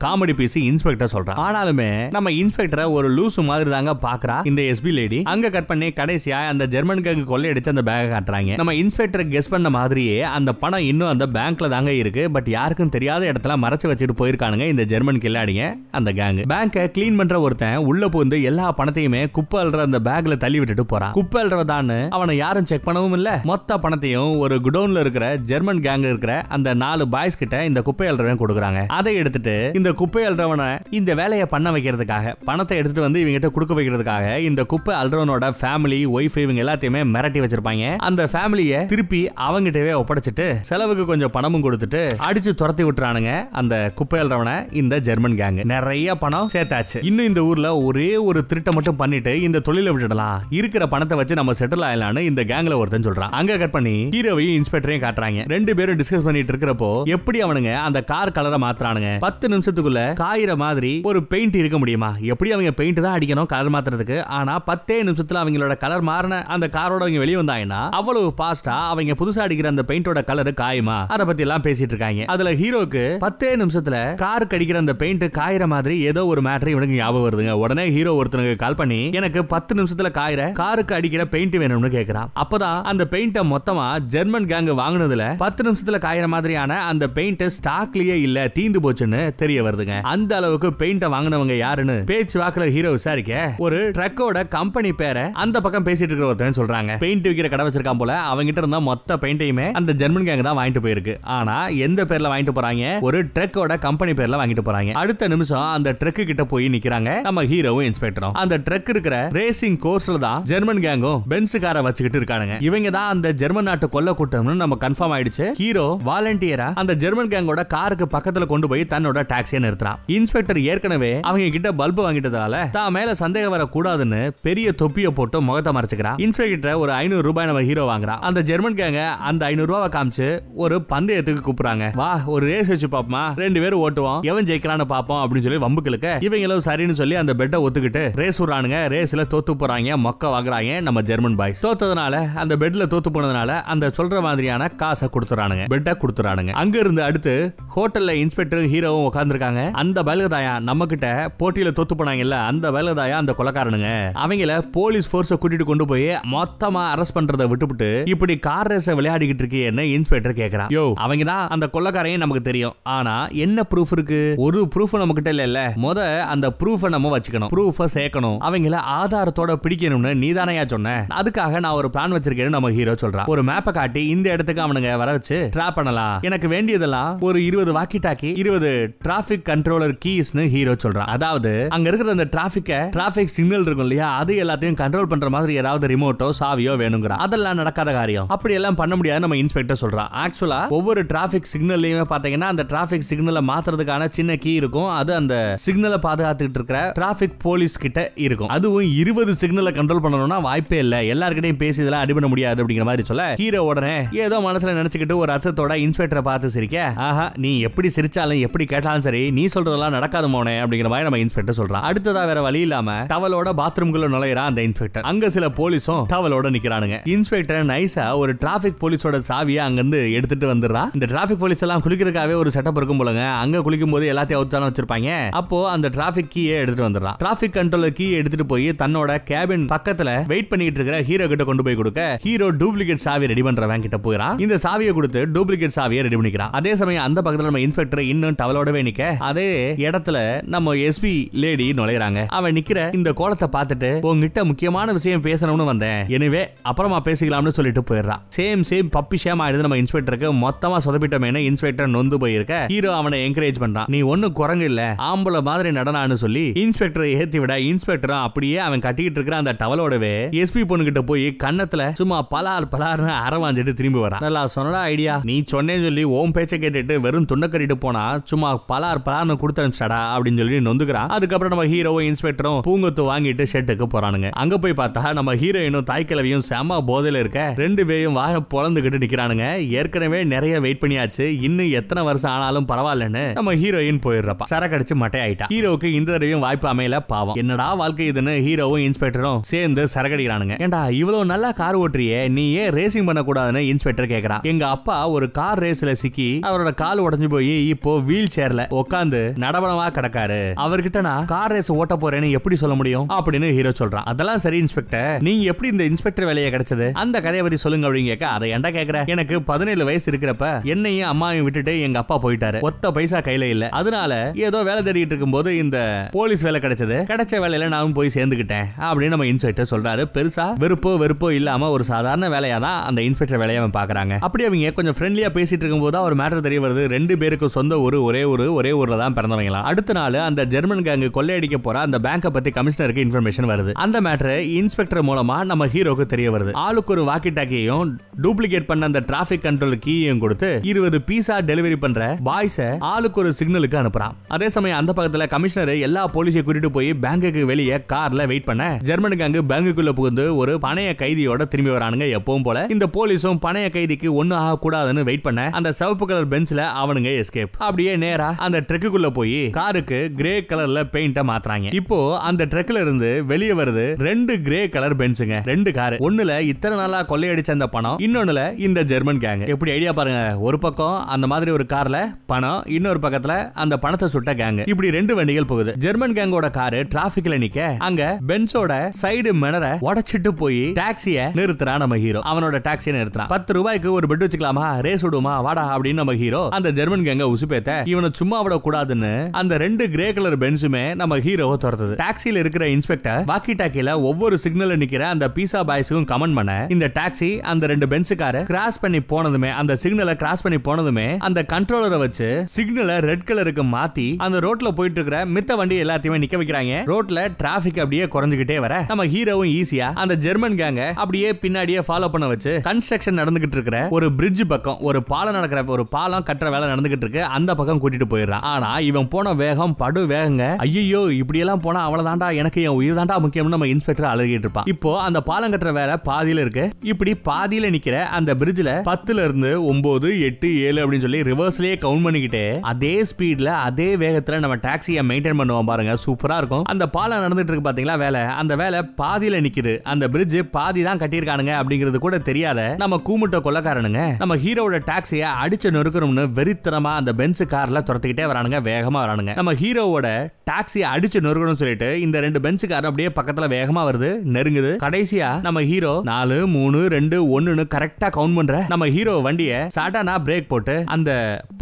காமெடி பீஸ் இன்ஸ்பெக்டர் சொல்றான் ஆனாலுமே நம்ம இன்ஸ்பெக்டரை ஒரு லூசு மாதிரி தாங்க பாக்குறா இந்த எஸ்பி லேடி அங்க கட் பண்ணி கடைசியா அந்த ஜெர்மன் கேங்கு கொள்ளையடிச்சு அந்த பேக காட்டுறாங்க. நம்ம இன்ஸ்பெக்டர் கெஸ் பண்ண மாதிரியே அந்த பணம் இன்னும் அந்த பேங்க்ல தாங்க இருக்கு. பட் யாருக்கு யாருக்கும் தெரியாத இடத்துல மறைச்சு வச்சுட்டு போயிருக்கானுங்க இந்த ஜெர்மன் கில்லாடிங்க அந்த கேங் பேங்கை கிளீன் பண்ற ஒருத்தன் உள்ள புகுந்து எல்லா பணத்தையுமே குப்பை அல்ற அந்த பேக்ல தள்ளி விட்டுட்டு போறான். குப்பை அல்றதான்னு அவனை யாரும் செக் பண்ணவும் இல்ல. மொத்த பணத்தையும் ஒரு குடோன்ல இருக்கிற ஜெர்மன் கேங் இருக்கிற அந்த நாலு பாய்ஸ் கிட்ட இந்த குப்பை அல்றவன் கொடுக்குறாங்க. அதை எடுத்துட்டு இந்த குப்பை அல்றவனை இந்த வேலையை பண்ண வைக்கிறதுக்காக பணத்தை எடுத்துட்டு வந்து இவங்க கிட்ட கொடுக்க வைக்கிறதுக்காக இந்த குப்பை அல்றவனோட ஃபேமிலி ஒய்ஃப் இவங்க எல்லாத்தையுமே மிரட்டி வச்சிருப்பாங்க. அந்த ஃபேமிலியை திருப்பி அவங்கிட்டவே ஒப்படைச்சிட்டு செலவுக்கு கொஞ்சம் பணமும் கொடுத்துட்டு அடிச்சு துரத்தி விட்டுறானுங்க அந்த குப்பையல்றவனை இந்த ஜெர்மன் கேங் நிறைய பணம் சேர்த்தாச்சு. இன்னும் இந்த ஊர்ல ஒரே ஒரு திருட்டை மட்டும் பண்ணிட்டு இந்த தொழிலை விட்டுடலாம். இருக்கிற பணத்தை வச்சு நம்ம செட்டில் ஆயிடலாம்னு இந்த கேங்ல ஒருத்தன் சொல்றான். அங்க கட் பண்ணி ஹீரோவையும் இன்ஸ்பெக்டரையும் காட்டுறாங்க. ரெண்டு பேரும் டிஸ்கஸ் பண்ணிட்டு இருக்கிறப்போ எப்படி அவனுங்க அந்த கார் கலரை மாத்துறானுங்க? பத்து நிமிஷத்துக்குள்ள காயிற மாதிரி ஒரு பெயிண்ட் இருக்க முடியுமா? எப்படி அவங்க பெயிண்ட் தான் அடிக்கணும் கலர் மாத்துறதுக்கு? ஆனா பத்தே நிமிஷத்துல அவங்களோட கலர் மாறின அந்த காரோட அவங்க வெளியே வந்தாங்கன்னா அவ்வளவு பாஸ்டா அவங்க புதுசா அடிக்கிற அந்த பெயிண்டோட கலர் காயுமா? அதை பத்தி எல்லாம் பேசிட்டு இருக்காங்க. அதுல ஹீரோக்கு பத்தே நிமிஷத்துல காருக்கு அடிக்கிற அந்த பெயிண்ட் காயிற மாதிரி ஏதோ ஒரு மேட்டர் இவனுக்கு ஞாபகம் வருதுங்க. உடனே ஹீரோ ஒருத்தனுக்கு கால் பண்ணி எனக்கு பத்து நிமிஷத்துல காயிற காருக்கு அடிக்கிற பெயிண்ட் வேணும்னு கேக்குறான். அப்பதான் அந்த பெயிண்ட மொத்தமா ஜெர்மன் கேங் வாங்கினதுல பத்து நிமிஷத்துல காயிற மாதிரியான அந்த பெயிண்ட் ஸ்டாக்லயே இல்ல தீந்து போச்சுன்னு தெரிய வருதுங்க. அந்த அளவுக்கு பெயிண்ட வாங்கினவங்க யாருன்னு பேச்சு வாக்குல ஹீரோ விசாரிக்க ஒரு ட்ரக்கோட கம்பெனி பேரை அந்த பக்கம் பேசிட்டு இருக்கிற ஒருத்தன் சொல்றாங்க. பெயிண்ட் விக்கிற கடை வச்சிருக்கான் போல அவங்கிட்ட இருந்த மொத்த பெயிண்டையுமே அந்த ஜெர்மன் கேங் தான் வாங்கிட்டு போயிருக்கு. ஆனா எந்த பேர்ல வாங்கிட்டு வாங்கிட்டு போறாங்க. ஒரு ட்ரக்கோட கம்பெனி பேர்ல வாங்கிட்டு போறாங்க. அடுத்த நிமிஷம் அந்த ட்ரக் கிட்ட போய் நிக்கிறாங்க. நம்ம ஹீரோவும் இன்ஸ்பெக்டரும் அந்த ட்ரக் இருக்கிற ரேசிங் கோர்ஸ்ல தான் ஜெர்மன் கேங்கும் பென்ஸ் கார வச்சுக்கிட்டு இருக்கானுங்க. இவங்க தான் அந்த ஜெர்மன் நாட்டு கொல்ல கூட்டம்னு நம்ம கன்ஃபார்ம் ஆயிடுச்சு. ஹீரோ வாலண்டியரா அந்த ஜெர்மன் கேங்கோட காருக்கு பக்கத்துல கொண்டு போய் தன்னோட டாக்ஸியை நிறுத்துறான். இன்ஸ்பெக்டர் ஏற்கனவே அவங்க கிட்ட பல்பு வாங்கிட்டதால தான் மேல சந்தேகம் வரக்கூடாதுன்னு பெரிய தொப்பிய போட்டு முகத்தை மறைச்சுக்கிறான். இன்ஸ்பெக்டர் ஒரு ஐநூறு ரூபாய் நம்ம ஹீரோ வாங்குறான். அந்த ஜெர்மன் கேங்க அந்த ஐநூறு ரூபாவை காமிச்சு ஒரு பந்தயத்துக்கு கூப்பிடுறாங்க. வா ஒரு ரேஸ் வச்சு பாப்போமா? ரெண்டு பேரும் ஓட்டுவோம். எவன் ஜெயிக்கிறான்னு பாப்போம் அப்படின்னு சொல்லி வம்புக்களுக்கு இவங்களும் சரின்னு சொல்லி அந்த பெட்டை ஒத்துக்கிட்டு ரேஸ் விடுறானுங்க. ரேஸ்ல தோத்து போறாங்க மொக்க வாங்குறாங்க நம்ம ஜெர்மன் பாய் தோத்ததுனால அந்த பெட்ல தோத்து போனதுனால அந்த சொல்ற மாதிரியான காசை கொடுத்துறானுங்க. பெட்டை கொடுத்துறானுங்க. அங்க இருந்து அடுத்து ஹோட்டல்ல இன்ஸ்பெக்டர் ஹீரோவும் உட்கார்ந்துருக்காங்க அந்த பயலதாயா நம்ம கிட்ட போட்டியில தோத்து போனாங்கல்ல அந்த பயலதாயா அந்த கொலக்காரனுங்க. அவங்கள போலீஸ் போர்ஸ கூட்டிட்டு கொண்டு போய் மொத்தமா அரெஸ்ட் பண்றதை விட்டுவிட்டு இப்படி கார் ரேஸை விளையாடிக்கிட்டு இருக்கேன்னு இன்ஸ்பெக்டர் கேக்குறான். யோ அவங்க தான் அந்த கொள்ளக்காரையும் நமக்கு தெரியும். ஆனா என்ன ப்ரூஃப் இருக்கு? ஒரு ப்ரூஃப் நம்ம கிட்ட இல்ல முத அந்த ப்ரூஃப நம்ம வச்சுக்கணும். ப்ரூஃப சேர்க்கணும். அவங்கள ஆதாரத்தோட பிடிக்கணும்னு நீ தானையா சொன்ன? அதுக்காக நான் ஒரு பிளான் வச்சிருக்கேன்னு நம்ம ஹீரோ சொல்றான். ஒரு மேப்பை காட்டி இந்த இடத்துக்கு அவனுங்க வர வச்சு ட்ராப் பண்ணலாம். எனக்கு வேண்டியதெல்லாம் ஒரு இருபது வாக்கி டாக்கி இருபது டிராபிக் கண்ட்ரோலர் கீஸ்னு ஹீரோ சொல்றான். அதாவது அங்க இருக்கிற அந்த டிராபிக்க டிராபிக் சிக்னல் இருக்கும் இல்லையா? அது எல்லாத்தையும் கண்ட்ரோல் பண்ற மாதிரி ஏதாவது ரிமோட்டோ சாவியோ வேணுங்கிற அதெல்லாம் நடக்காத காரியம். அப்படி எல்லாம் பண்ண முடியாது நம்ம இன்ஸ்பெக்டர் சொல்றான். ஆக்சுவலா ஒவ்வொரு டிராபிக் சிக்னல்லையுமே பாத்தீங்கன்னா அந்த டிராபிக் சிக்னலை மாத்துறதுக்கான சின்ன கீ இருக்கும். அது அந்த சிக்னலை பாதுகாத்துக்கிட்டு இருக்கிற டிராபிக் போலீஸ் கிட்ட இருக்கும். அதுவும் இருபது சிக்னலை கண்ட்ரோல் பண்ணணும்னா வாய்ப்பே இல்ல. எல்லாருக்கிட்டையும் பேசி இதெல்லாம் அடி பண்ண முடியாது அப்படிங்கிற மாதிரி சொல்ல ஹீரோ உடனே ஏதோ மனசுல நினைச்சுக்கிட்டு ஒரு அர்த்தத்தோட இன்ஸ்பெக்டரை பார்த்து சிரிக்க ஆஹா நீ எப்படி சிரிச்சாலும் எப்படி கேட்டாலும் சரி நீ சொல்றதெல்லாம் நடக்காது மோனே அப்படிங்கிற மாதிரி நம்ம இன்ஸ்பெக்டர் சொல்றான். அடுத்ததா வேற வழி இல்லாம டவலோட பாத்ரூம்குள்ள நுழையிறான் அந்த இன்ஸ்பெக்டர் அங்க சில போலீஸும் டவலோட நிக்கிறானுங்க. இன்ஸ்பெக்டர் நைஸா ஒரு டிராபிக் போலீஸோட சாவியை அங்கிருந்து எடுத்துட்டு வந்துடுறான். இந்த டிராபிக் போலீஸ் எல்லாம் குளிக்க குளிக்கிறதுக்காகவே ஒரு செட்டப் இருக்கும் போலங்க. அங்க குளிக்கும் போது எல்லாத்தையும் அவுத்தாலும் வச்சிருப்பாங்க. அப்போ அந்த டிராபிக் கீயை எடுத்துட்டு வந்துடுறான். டிராபிக் கண்ட்ரோல கீ எடுத்துட்டு போய் தன்னோட கேபின் பக்கத்துல வெயிட் பண்ணிட்டு இருக்கிற ஹீரோ கிட்ட கொண்டு போய் கொடுக்க ஹீரோ டூப்ளிகேட் சாவி ரெடி பண்றவன் கிட்ட போயிறான். இந்த சாவியை கொடுத்து டூப்ளிகேட் சாவியை ரெடி பண்ணிக்கிறான். அதே சமயம் அந்த பக்கத்துல நம்ம இன்ஸ்பெக்டர் இன்னும் டவலோடவே நிக்க. அதே இடத்துல நம்ம எஸ்பி லேடி நுழையிறாங்க. அவன் நிக்கிற இந்த கோலத்தை பார்த்துட்டு உங்ககிட்ட முக்கியமான விஷயம் பேசணும்னு வந்தேன். எனவே அப்புறமா பேசிக்கலாம்னு சொல்லிட்டு போயிடுறான். சேம் சேம் பப்பி ஷேம் ஆயிடுது நம்ம இன்ஸ்பெக்டருக்கு மொத்தமா சொதப்பிட்டமேனு இன்ஸ்பெக்டர் நொந்து போயிருக்க? ஹீரோ அவனை என்கரேஜ் பண்றான். நீ ஒண்ணு குரங்கு இல்ல. ஆம்பளை மாதிரி நடனான்னு சொல்லி இன்ஸ்பெக்டரை ஏத்தி விட இன்ஸ்பெக்டரும் அப்படியே அவன் கட்டிக்கிட்டு இருக்கிற அந்த டவலோடவே எஸ்பி பொண்ணு கிட்ட போய் கன்னத்துல சும்மா பலார் பலார்னு அரவாஞ்சிட்டு திரும்பி வரான். நல்லா சொன்னடா ஐடியா. நீ சொன்னேன்னு சொல்லி ஓம் பேச்சை கேட்டுட்டு வெறும் துண்டக்கறிட்டு போனா சும்மா பலார் பலார்னு கொடுத்து அனுப்பிச்சாடா அப்படின்னு சொல்லி நொந்துக்கிறான். அதுக்கப்புறம் நம்ம ஹீரோவும் இன்ஸ்பெக்டரும் பூங்கொத்து வாங்கிட்டு ஷெட்டுக்கு போறானுங்க. அங்க போய் பார்த்தா நம்ம ஹீரோயினும் தாய்க்கிழவியும் செம போதையில இருக்க. ரெண்டு பேரும் வாய பொழந்துகிட்டு நிக்கிறானுங்க. ஏற்கனவே நிறைய வெயிட் பண்ணியாச்சு. இன்னும் எத்தனை வருஷம் ஆனாலும் பரவாயில்லன்னு நம்ம ஹீரோயின் போயிடுறப்பா. சரக்கடிச்சு மட்டை ஆயிட்டா ஹீரோவுக்கு இந்த தடவையும் வாய்ப்பு அமையல பாவம். என்னடா வாழ்க்கை இதுன்னு ஹீரோவும் இன்ஸ்பெக்டரும் சேர்ந்து சரக்கடிக்கிறானுங்க. ஏண்டா இவ்வளவு நல்லா கார் ஓட்டுறியே? நீ ஏன் ரேசிங் பண்ண கூடாதுன்னு இன்ஸ்பெக்டர் கேக்குறான் எங்க அப்பா ஒரு கார் ரேஸ்ல சிக்கி அவரோட கால் உடைஞ்சு போய் இப்போ வீல் சேர்ல உட்காந்து நடபடமா கிடக்காரு. அவர்கிட்ட நான் கார் ரேஸ் ஓட்ட போறேன்னு எப்படி சொல்ல முடியும்? அப்படின்னு ஹீரோ சொல்றான் அதெல்லாம் சரி இன்ஸ்பெக்டர் நீங்க எப்படி இந்த இன்ஸ்பெக்டர் வேலையை கிடைச்சது? அந்த கதையை பத்தி சொல்லுங்க அப்படின்னு கேட்க அதை என்ன கேக்குற? எனக்கு பதினேழு வயசு இருக்கிறப்ப என்னையும் அம்மாவையும் விட்டுட்டு எங்க அப்பா போயிட்டாரு. ஒத்த பைசா கையில இல்ல. அதனால ஏதோ வேலை தேடிட்டு இருக்கும்போது இந்த போலீஸ் வேலை கிடைச்சது. கிடைச்ச வேலையில நானும் போய் சேர்ந்துக்கிட்டேன் அப்படின்னு நம்ம இன்ஸ்பெக்டர் சொல்றாரு. பெருசா வெறுப்போ வெறுப்போ இல்லாம ஒரு சாதாரண வேலையா தான் அந்த இன்ஸ்பெக்டர் வேலையை அவன் பாக்குறாங்க அப்படி அவங்க கொஞ்சம் ஃப்ரெண்ட்லியா பேசிட்டு இருக்கும்போது தான் ஒரு மேட்டர் தெரிய வருது. ரெண்டு பேருக்கு சொந்த ஊரு ஒரே ஊரு ஒரே ஊர்ல தான் பிறந்தவங்களாம் அடுத்த நாள் அந்த ஜெர்மன் கேங்கு கொள்ளையடிக்க போற அந்த பேங்கை பத்தி கமிஷனருக்கு இன்ஃபர்மேஷன் வருது. அந்த மேட்டர் இன்ஸ்பெக்டர் மூலமா நம்ம ஹீரோக்கு தெரிய வருது. ஆளுக்கு ஒரு வாக்கி டாக்கியையும் டூப்ளிகேட் பண்ண அந்த டிராபிக் கண்ட்ரோல் கீயையும் கொடுத்து இருபது பீஸா டெலிவரி டெலிவரி பண்ற பாய்ஸ ஆளுக்கு ஒரு சிக்னலுக்கு அனுப்புறான். அதே சமயம் அந்த பக்கத்துல கமிஷனர் எல்லா போலீஸையும் கூட்டிட்டு போய் பேங்குக்கு வெளியே கார்ல வெயிட் பண்ண ஜெர்மன் கேங்கு பேங்குக்குள்ள புகுந்து ஒரு பணைய கைதியோட திரும்பி வரானுங்க எப்பவும் போல. இந்த போலீஸும் பணைய கைதிக்கு ஒண்ணு ஆக கூடாதுன்னு வெயிட் பண்ண அந்த சிவப்பு கலர் பெஞ்ச்ல அவனுங்க எஸ்கேப் அப்படியே நேரா அந்த ட்ரக்குக்குள்ள போய் காருக்கு கிரே கலர்ல பெயிண்ட மாத்துறாங்க. இப்போ அந்த ட்ரக்ல இருந்து வெளியே வருது ரெண்டு கிரே கலர் பென்ஸுங்க ரெண்டு கார் ஒண்ணுல இத்தனை நாளா கொள்ளையடிச்ச அந்த பணம் இன்னொன்னுல இந்த ஜெர்மன் கேங் எப்படி ஐடியா பாருங்க. ஒரு பக்கம் அந்த மாதிரி ஒரு கார்ல பணம் இன்னொரு பக்கத்துல அந்த பணத்தை சுட்ட கேங் இப்படி ரெண்டு வண்டிகள் போகுது. ஜெர்மன் கேங்கோட காரு டிராபிக்ல நிக்க அங்க பென்ஸோட சைடு மினர உடைச்சிட்டு போய் டாக்ஸிய நிறுத்துறான் நம்ம ஹீரோ அவனோட டாக்ஸியை நிறுத்துறான். பத்து ரூபாய்க்கு ஒரு பெட் வச்சுக்கலாமா? ரேஸ் விடுமா? வாடா அப்படின்னு நம்ம ஹீரோ அந்த ஜெர்மன் கேங்க உசுப்பேத்த இவனை சும்மா விட கூடாதுன்னு அந்த ரெண்டு கிரே கலர் பென்ஸுமே நம்ம ஹீரோவை துரத்துது. டாக்ஸில இருக்கிற இன்ஸ்பெக்டர் வாக்கி டாக்கில ஒவ்வொரு சிக்னல்ல நிக்கிற அந்த பீசா பாய்ஸுக்கும் கமெண்ட் பண்ண இந்த டாக்ஸி அந்த ரெண்டு பென்ஸுக்கார கிராஸ் பண்ணி போனதுமே அந்த சிக்னலை கிராஸ் பண்ணி போனதுமே அந்த கண்ட்ரோலரை வச்சு சிக்னலை ரெட் கலருக்கு மாத்தி அந்த ரோட்ல போயிட்டு இருக்கிற மித்த வண்டி எல்லாத்தையுமே நிக்க வைக்கிறாங்க. ரோட்ல டிராபிக் அப்படியே குறைஞ்சுகிட்டே வர. நம்ம ஹீரோவும் ஈஸியா அந்த ஜெர்மன் கேங்க அப்படியே பின்னாடியே ஃபாலோ பண்ண வச்சு கன்ஸ்ட்ரக்ஷன் நடந்துகிட்டு இருக்கிற ஒரு பிரிட்ஜ் பக்கம் ஒரு பாலம் நடக்கிற ஒரு பாலம் கட்டுற வேலை நடந்துகிட்டு இருக்கு. அந்த பக்கம் கூட்டிட்டு போயிடுறான். ஆனா இவன் போன வேகம் படு வேகங்க ஐயோ இப்படி எல்லாம் போனா அவ்வளவுதான்டா எனக்கு என் உயிர் தான்டா முக்கியம்னு நம்ம இன்ஸ்பெக்டர் அழுகிட்டு இருப்பான். இப்போ அந்த பாலம் கட்டுற வேலை பாதியில இருக்கு. இப்படி பாதியில நிக்கிற அந்த பிரிட்ஜ்ல பத்துல இருந்து ஒன்பது எட்டு ஏழு அப்படின்னு சொல்லி ரிவர்ஸ்லயே கவுண்ட் பண்ணிக்கிட்டு அதே ஸ்பீட்ல அதே வேகத்துல நம்ம டாக்ஸியை மெயின்டைன் பண்ணுவோம் பாருங்க. சூப்பரா இருக்கும். அந்த பாலம் நடந்துட்டு இருக்கு பாத்தீங்களா வேலை? அந்த வேலை பாதியில நிக்குது. அந்த பிரிட்ஜ் பாதி தான் கட்டியிருக்கானுங்க அப்படிங்கிறது கூட தெரியாத நம்ம கூமுட்ட கொள்ளக்காரனுங்க. நம்ம ஹீரோட டாக்ஸியை அடிச்சு நொறுக்கணும்னு வெறித்தனமா அந்த பென்ஸ் கார்ல துரத்திக்கிட்டே வரானுங்க வேகமா வரானுங்க. நம்ம ஹீரோவோட டாக்ஸியை அடிச்சு நொறுக்கணும்னு சொல்லிட்டு இந்த ரெண்டு பென்ஸ் கார் அப்படியே பக்கத்துல வேகமா வருது நெருங்குது. கடைசியா நம்ம ஹீரோ நாலு மூணு ரெண்டு ஒன்னுன்னு கரெக்டா கவுண்ட் பண்ற நம்ம ஹீரோ வண்டியை சாட்டானா பிரேக் போட்டு அந்த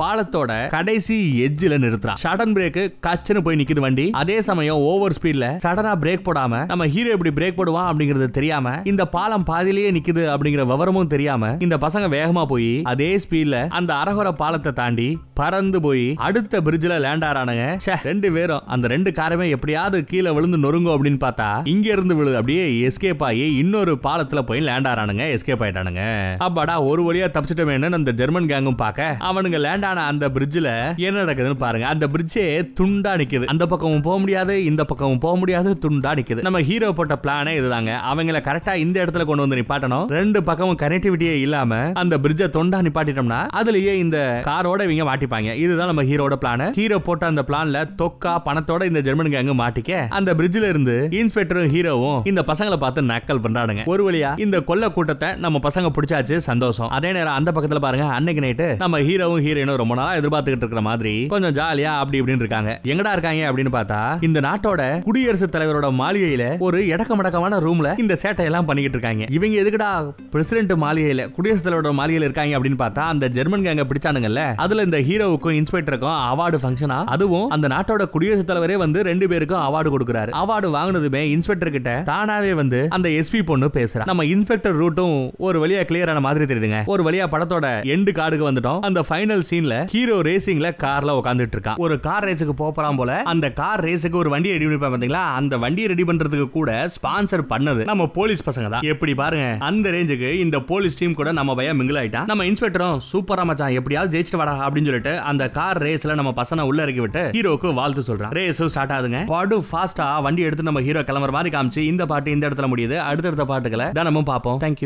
பாலத்தோட கடைசி எஜ்ஜில நிறுத்துறான். சடன் பிரேக் கச்சுன்னு போய் நிக்குது வண்டி. அதே சமயம் ஓவர் ஸ்பீட்ல சடனா பிரேக் போடாம நம்ம ஹீரோ எப்படி பிரேக் போடுவான் அப்படிங்கறது தெரியாம இந்த பாலம் பாதிலேயே நிக்குது அப்படிங்கிற விவரமும் தெரியாம இந்த பசங்க வேகமா போய் அதே ஸ்பீட்ல அந்த அரகுர பாலத்தை தாண்டி பறந்து போய் அடுத்த பிரிட்ஜ்ல லேண்ட் ஆறானுங்க. ரெண்டு பேரும் அந்த ரெண்டு காரமே எப்படியாவது கீழே விழுந்து நொறுங்கும் அப்படின்னு பார்த்தா இங்க இருந்து விழு அப்படியே எஸ்கேப் ஆகி இன்னொரு பாலத்துல போய் லேண்ட் ஆறானுங்க எஸ்கேப் ஆயிட்டானுங்க. அப்பாடா ஒரு வழியா தப்பிச்சிட்டோமேனு அந்த ஜெர்மன் கேங்கும் பார்க்க அவன் அவனுங்க லேண்ட் ஆன அந்த பிரிட்ஜ்ல என்ன நடக்குதுன்னு பாருங்க. அந்த பிரிட்ஜே துண்டா நிக்குது. அந்த பக்கமும் போக முடியாது இந்த பக்கமும் போக முடியாது துண்டா நிக்குது. நம்ம ஹீரோ போட்ட பிளானே இதுதாங்க. அவங்கள கரெக்டா இந்த இடத்துல கொண்டு வந்து நிப்பாட்டணும். ரெண்டு பக்கமும் கனெக்டிவிட்டியே இல்லாம அந்த பிரிட்ஜை தொண்டா நிப்பாட்டிட்டோம்னா அதுலயே இந்த காரோட இவங்க மாட்டிப்பாங்க. இதுதான் நம்ம ஹீரோட பிளான் ஹீரோ போட்ட அந்த பிளான்ல தொக்கா பணத்தோட இந்த ஜெர்மன் கேங்க மாட்டிக்க அந்த பிரிட்ஜ்ல இருந்து இன்ஸ்பெக்டரும் ஹீரோவும் இந்த பசங்களை பார்த்து நக்கல் பண்றானுங்க. ஒரு வழியா இந்த கொல்ல கூட்டத்தை நம்ம பசங்க பிடிச்சாச்சு சந்தோஷம். அதே நேரம் அந்த பக்கத்துல பாருங்க அன்னைக்கு நைட்டு நம்ம ஹீரோ ஹீரோவும் ஹீரோயினும் ரொம்ப நாளா எதிர்பார்த்துக்கிட்டு இருக்கிற மாதிரி கொஞ்சம் ஜாலியா அப்படி இப்படின்னு இருக்காங்க. எங்கடா இருக்காங்க அப்படின்னு பார்த்தா இந்த நாட்டோட குடியரசுத் தலைவரோட மாளிகையில ஒரு இடக்கமடக்கமான ரூம்ல இந்த சேட்டை எல்லாம் பண்ணிக்கிட்டு இருக்காங்க. இவங்க எதுக்குடா பிரசிடென்ட் மாளிகையில குடியரசுத் தலைவரோட மாளிகையில இருக்காங்க அப்படின்னு பார்த்தா அந்த ஜெர்மன் கேங்க பிடிச்சானுங்கல்ல அதுல இந்த ஹீரோவுக்கும் இன்ஸ்பெக்டருக்கும் அவார்டு ஃபங்க்ஷனா அதுவும் அந்த நாட்டோட குடியரசுத் தலைவரே வந்து ரெண்டு பேருக்கும் அவார்டு கொடுக்குறாரு. அவார்டு வாங்கினதுமே இன்ஸ்பெக்டர் கிட்ட தானாவே வந்து அந்த எஸ்பி பொண்ணு பேசுறா. நம்ம இன்ஸ்பெக்டர் ரூட்டும் ஒரு வழியா கிளியர் ஆன மாதிரி தெரியுதுங்க. ஒரு வழியா படத்தோட எண்டு கார்டுக்கு வந்துட்டோம். அந்த ஃபைனல் சீன்ல ஹீரோ ரேசிங்ல கார்ல உட்காந்துட்டு இருக்கான். ஒரு கார் ரேஸுக்கு போறான் போல அந்த கார் ரேஸுக்கு ஒரு வண்டி ரெடி பண்ணி பாத்தீங்களா? அந்த வண்டியை ரெடி பண்றதுக்கு கூட ஸ்பான்சர் பண்ணது நம்ம போலீஸ் பசங்க தான். எப்படி பாருங்க அந்த ரேஞ்சுக்கு இந்த போலீஸ் டீம் கூட நம்ம பையன் மிங்கிள் ஆயிட்டான். நம்ம இன்ஸ்பெக்டரும் சூப்பரா மச்சான் எப்படியாவது ஜெயிச்சிட்டு வாடா அப்படின்னு சொல்லிட்டு அந்த கார் ரேஸ்ல நம்ம பசங்க உள்ள இறக்கி விட்டு ஹீரோக்கு வாழ்த்து சொல்றான். ரேஸ் ஸ்டார்ட் ஆகுதுங்க. பாடு ஃபாஸ்டா வண்டி எடுத்து நம்ம ஹீரோ கிளம்புற மாதிரி காமிச்சு இந்த பாட்டு இந்த இடத்துல முடியுது அடுத்தடுத்த பாட்டுகளை தினமும் பார்ப்போம். தேங்க்யூ